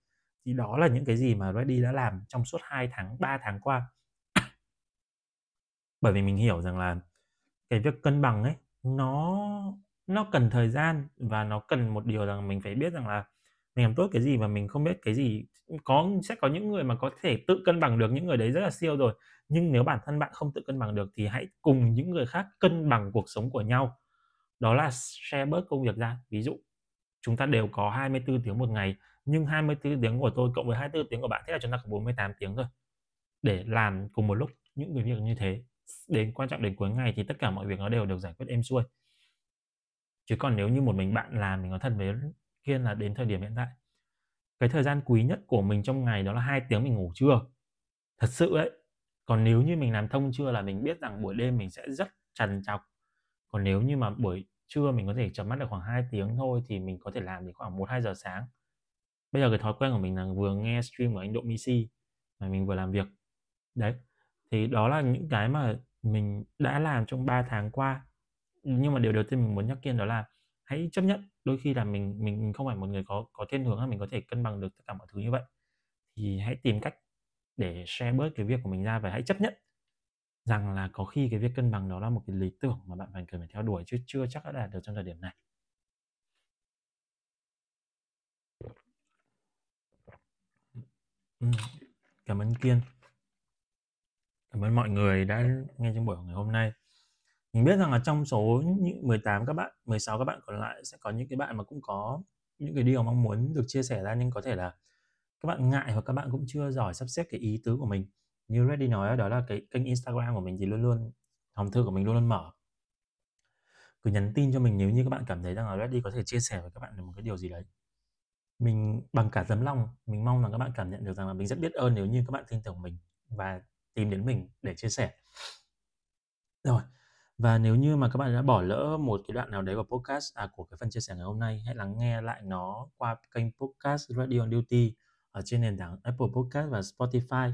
Thì đó là những cái gì mà Reddy đã làm trong suốt 2 tháng, 3 tháng qua. Bởi vì mình hiểu rằng là cái việc cân bằng ấy, nó nó cần thời gian và nó cần một điều rằng mình phải biết rằng là mình làm tốt cái gì và mình không biết cái gì. Có sẽ có những người mà có thể tự cân bằng được, những người đấy rất là siêu rồi. Nhưng nếu bản thân bạn không tự cân bằng được thì hãy cùng những người khác cân bằng cuộc sống của nhau. Đó là share bớt công việc ra. Ví dụ chúng ta đều có 24 tiếng một ngày, nhưng 24 tiếng của tôi cộng với 24 tiếng của bạn, thế là chúng ta có 48 tiếng thôi. Để làm cùng một lúc những cái việc như thế. Đến quan trọng đến cuối ngày thì tất cả mọi việc nó đều được giải quyết êm xuôi. Chứ còn nếu như một mình bạn làm, mình nói thật với Kiên là đến thời điểm hiện tại cái thời gian quý nhất của mình trong ngày đó là hai tiếng mình ngủ trưa. Thật sự đấy. Còn nếu như mình làm thông trưa là mình biết rằng buổi đêm mình sẽ rất trằn trọc. Còn nếu như mà buổi trưa mình có thể chấm mắt được khoảng 2 tiếng thôi thì mình có thể làm đến khoảng 1-2 giờ sáng. Bây giờ cái thói quen của mình là vừa nghe stream của anh Độ Misi mà mình vừa làm việc. Đấy, thì đó là những cái mà mình đã làm trong 3 tháng qua. Nhưng mà điều đầu tiên mình muốn nhắc Kiên đó là hãy chấp nhận, đôi khi là mình mình không phải một người có có thiên hướng là mình có thể cân bằng được tất cả mọi thứ như vậy. Thì hãy tìm cách để share bớt cái việc của mình ra và hãy chấp nhận rằng là có khi cái việc cân bằng đó là một cái lý tưởng mà bạn cần phải theo đuổi chứ chưa chắc đã đạt được trong thời điểm này. Ừ, cảm ơn Kiên. Cảm ơn mọi người đã nghe trong buổi ngày hôm nay. Mình biết rằng là trong số những 18 các bạn, 16 các bạn còn lại sẽ có những cái bạn mà cũng có những cái điều mong muốn được chia sẻ ra nhưng có thể là các bạn ngại hoặc các bạn cũng chưa giỏi sắp xếp cái ý tứ của mình. Như Reddy nói đó là cái kênh Instagram của mình thì luôn luôn hòm thư của mình luôn luôn mở. Cứ nhắn tin cho mình nếu như các bạn cảm thấy rằng là Reddy có thể chia sẻ với các bạn được một cái điều gì đấy. Mình bằng cả tấm lòng, mình mong rằng các bạn cảm nhận được rằng là mình rất biết ơn nếu như các bạn tin tưởng mình và tìm đến mình để chia sẻ. Rồi, và nếu như mà các bạn đã bỏ lỡ một cái đoạn nào đấy của podcast à, của cái phần chia sẻ ngày hôm nay, hãy lắng nghe lại nó qua kênh podcast Radio on Duty ở trên nền tảng Apple Podcast và Spotify.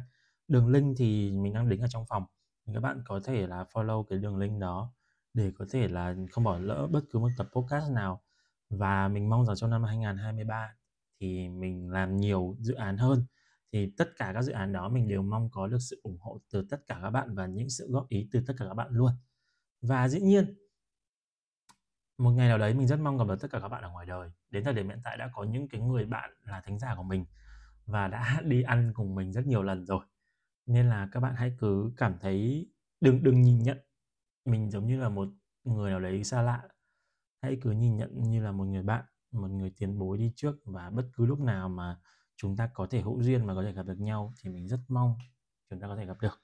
Đường link thì mình đang đính ở trong phòng. Các bạn có thể là follow cái đường link đó để có thể là không bỏ lỡ bất cứ một tập podcast nào. Và mình mong rằng trong năm 2023 thì mình làm nhiều dự án hơn thì tất cả các dự án đó mình đều mong có được sự ủng hộ từ tất cả các bạn và những sự góp ý từ tất cả các bạn luôn và dĩ nhiên, một ngày nào đấy mình rất mong gặp được tất cả các bạn ở ngoài đời. Đến thời điểm hiện tại đã có những cái người bạn là thính giả của mình và đã [laughs] đi ăn cùng mình rất nhiều lần rồi. Nên là các bạn hãy cứ cảm thấy, đừng đừng nhìn nhận mình giống như là một người nào đấy xa lạ. Hãy cứ nhìn nhận như là một người bạn, một người tiền bối đi trước và bất cứ lúc nào mà chúng ta có thể hữu duyên mà có thể gặp được nhau thì mình rất mong chúng ta có thể gặp được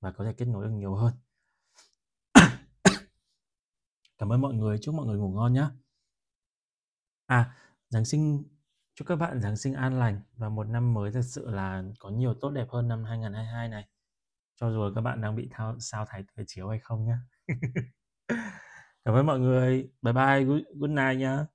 và có thể kết nối được nhiều hơn cảm ơn mọi người chúc mọi người ngủ ngon nhé à giáng sinh chúc các bạn giáng sinh an lành và một năm mới thật sự là có nhiều tốt đẹp hơn năm 2022 này. Cho dù các bạn đang bị thao, sao thái thời chiếu hay không nhé [laughs] cảm ơn mọi người. Bye bye good, good night nhá.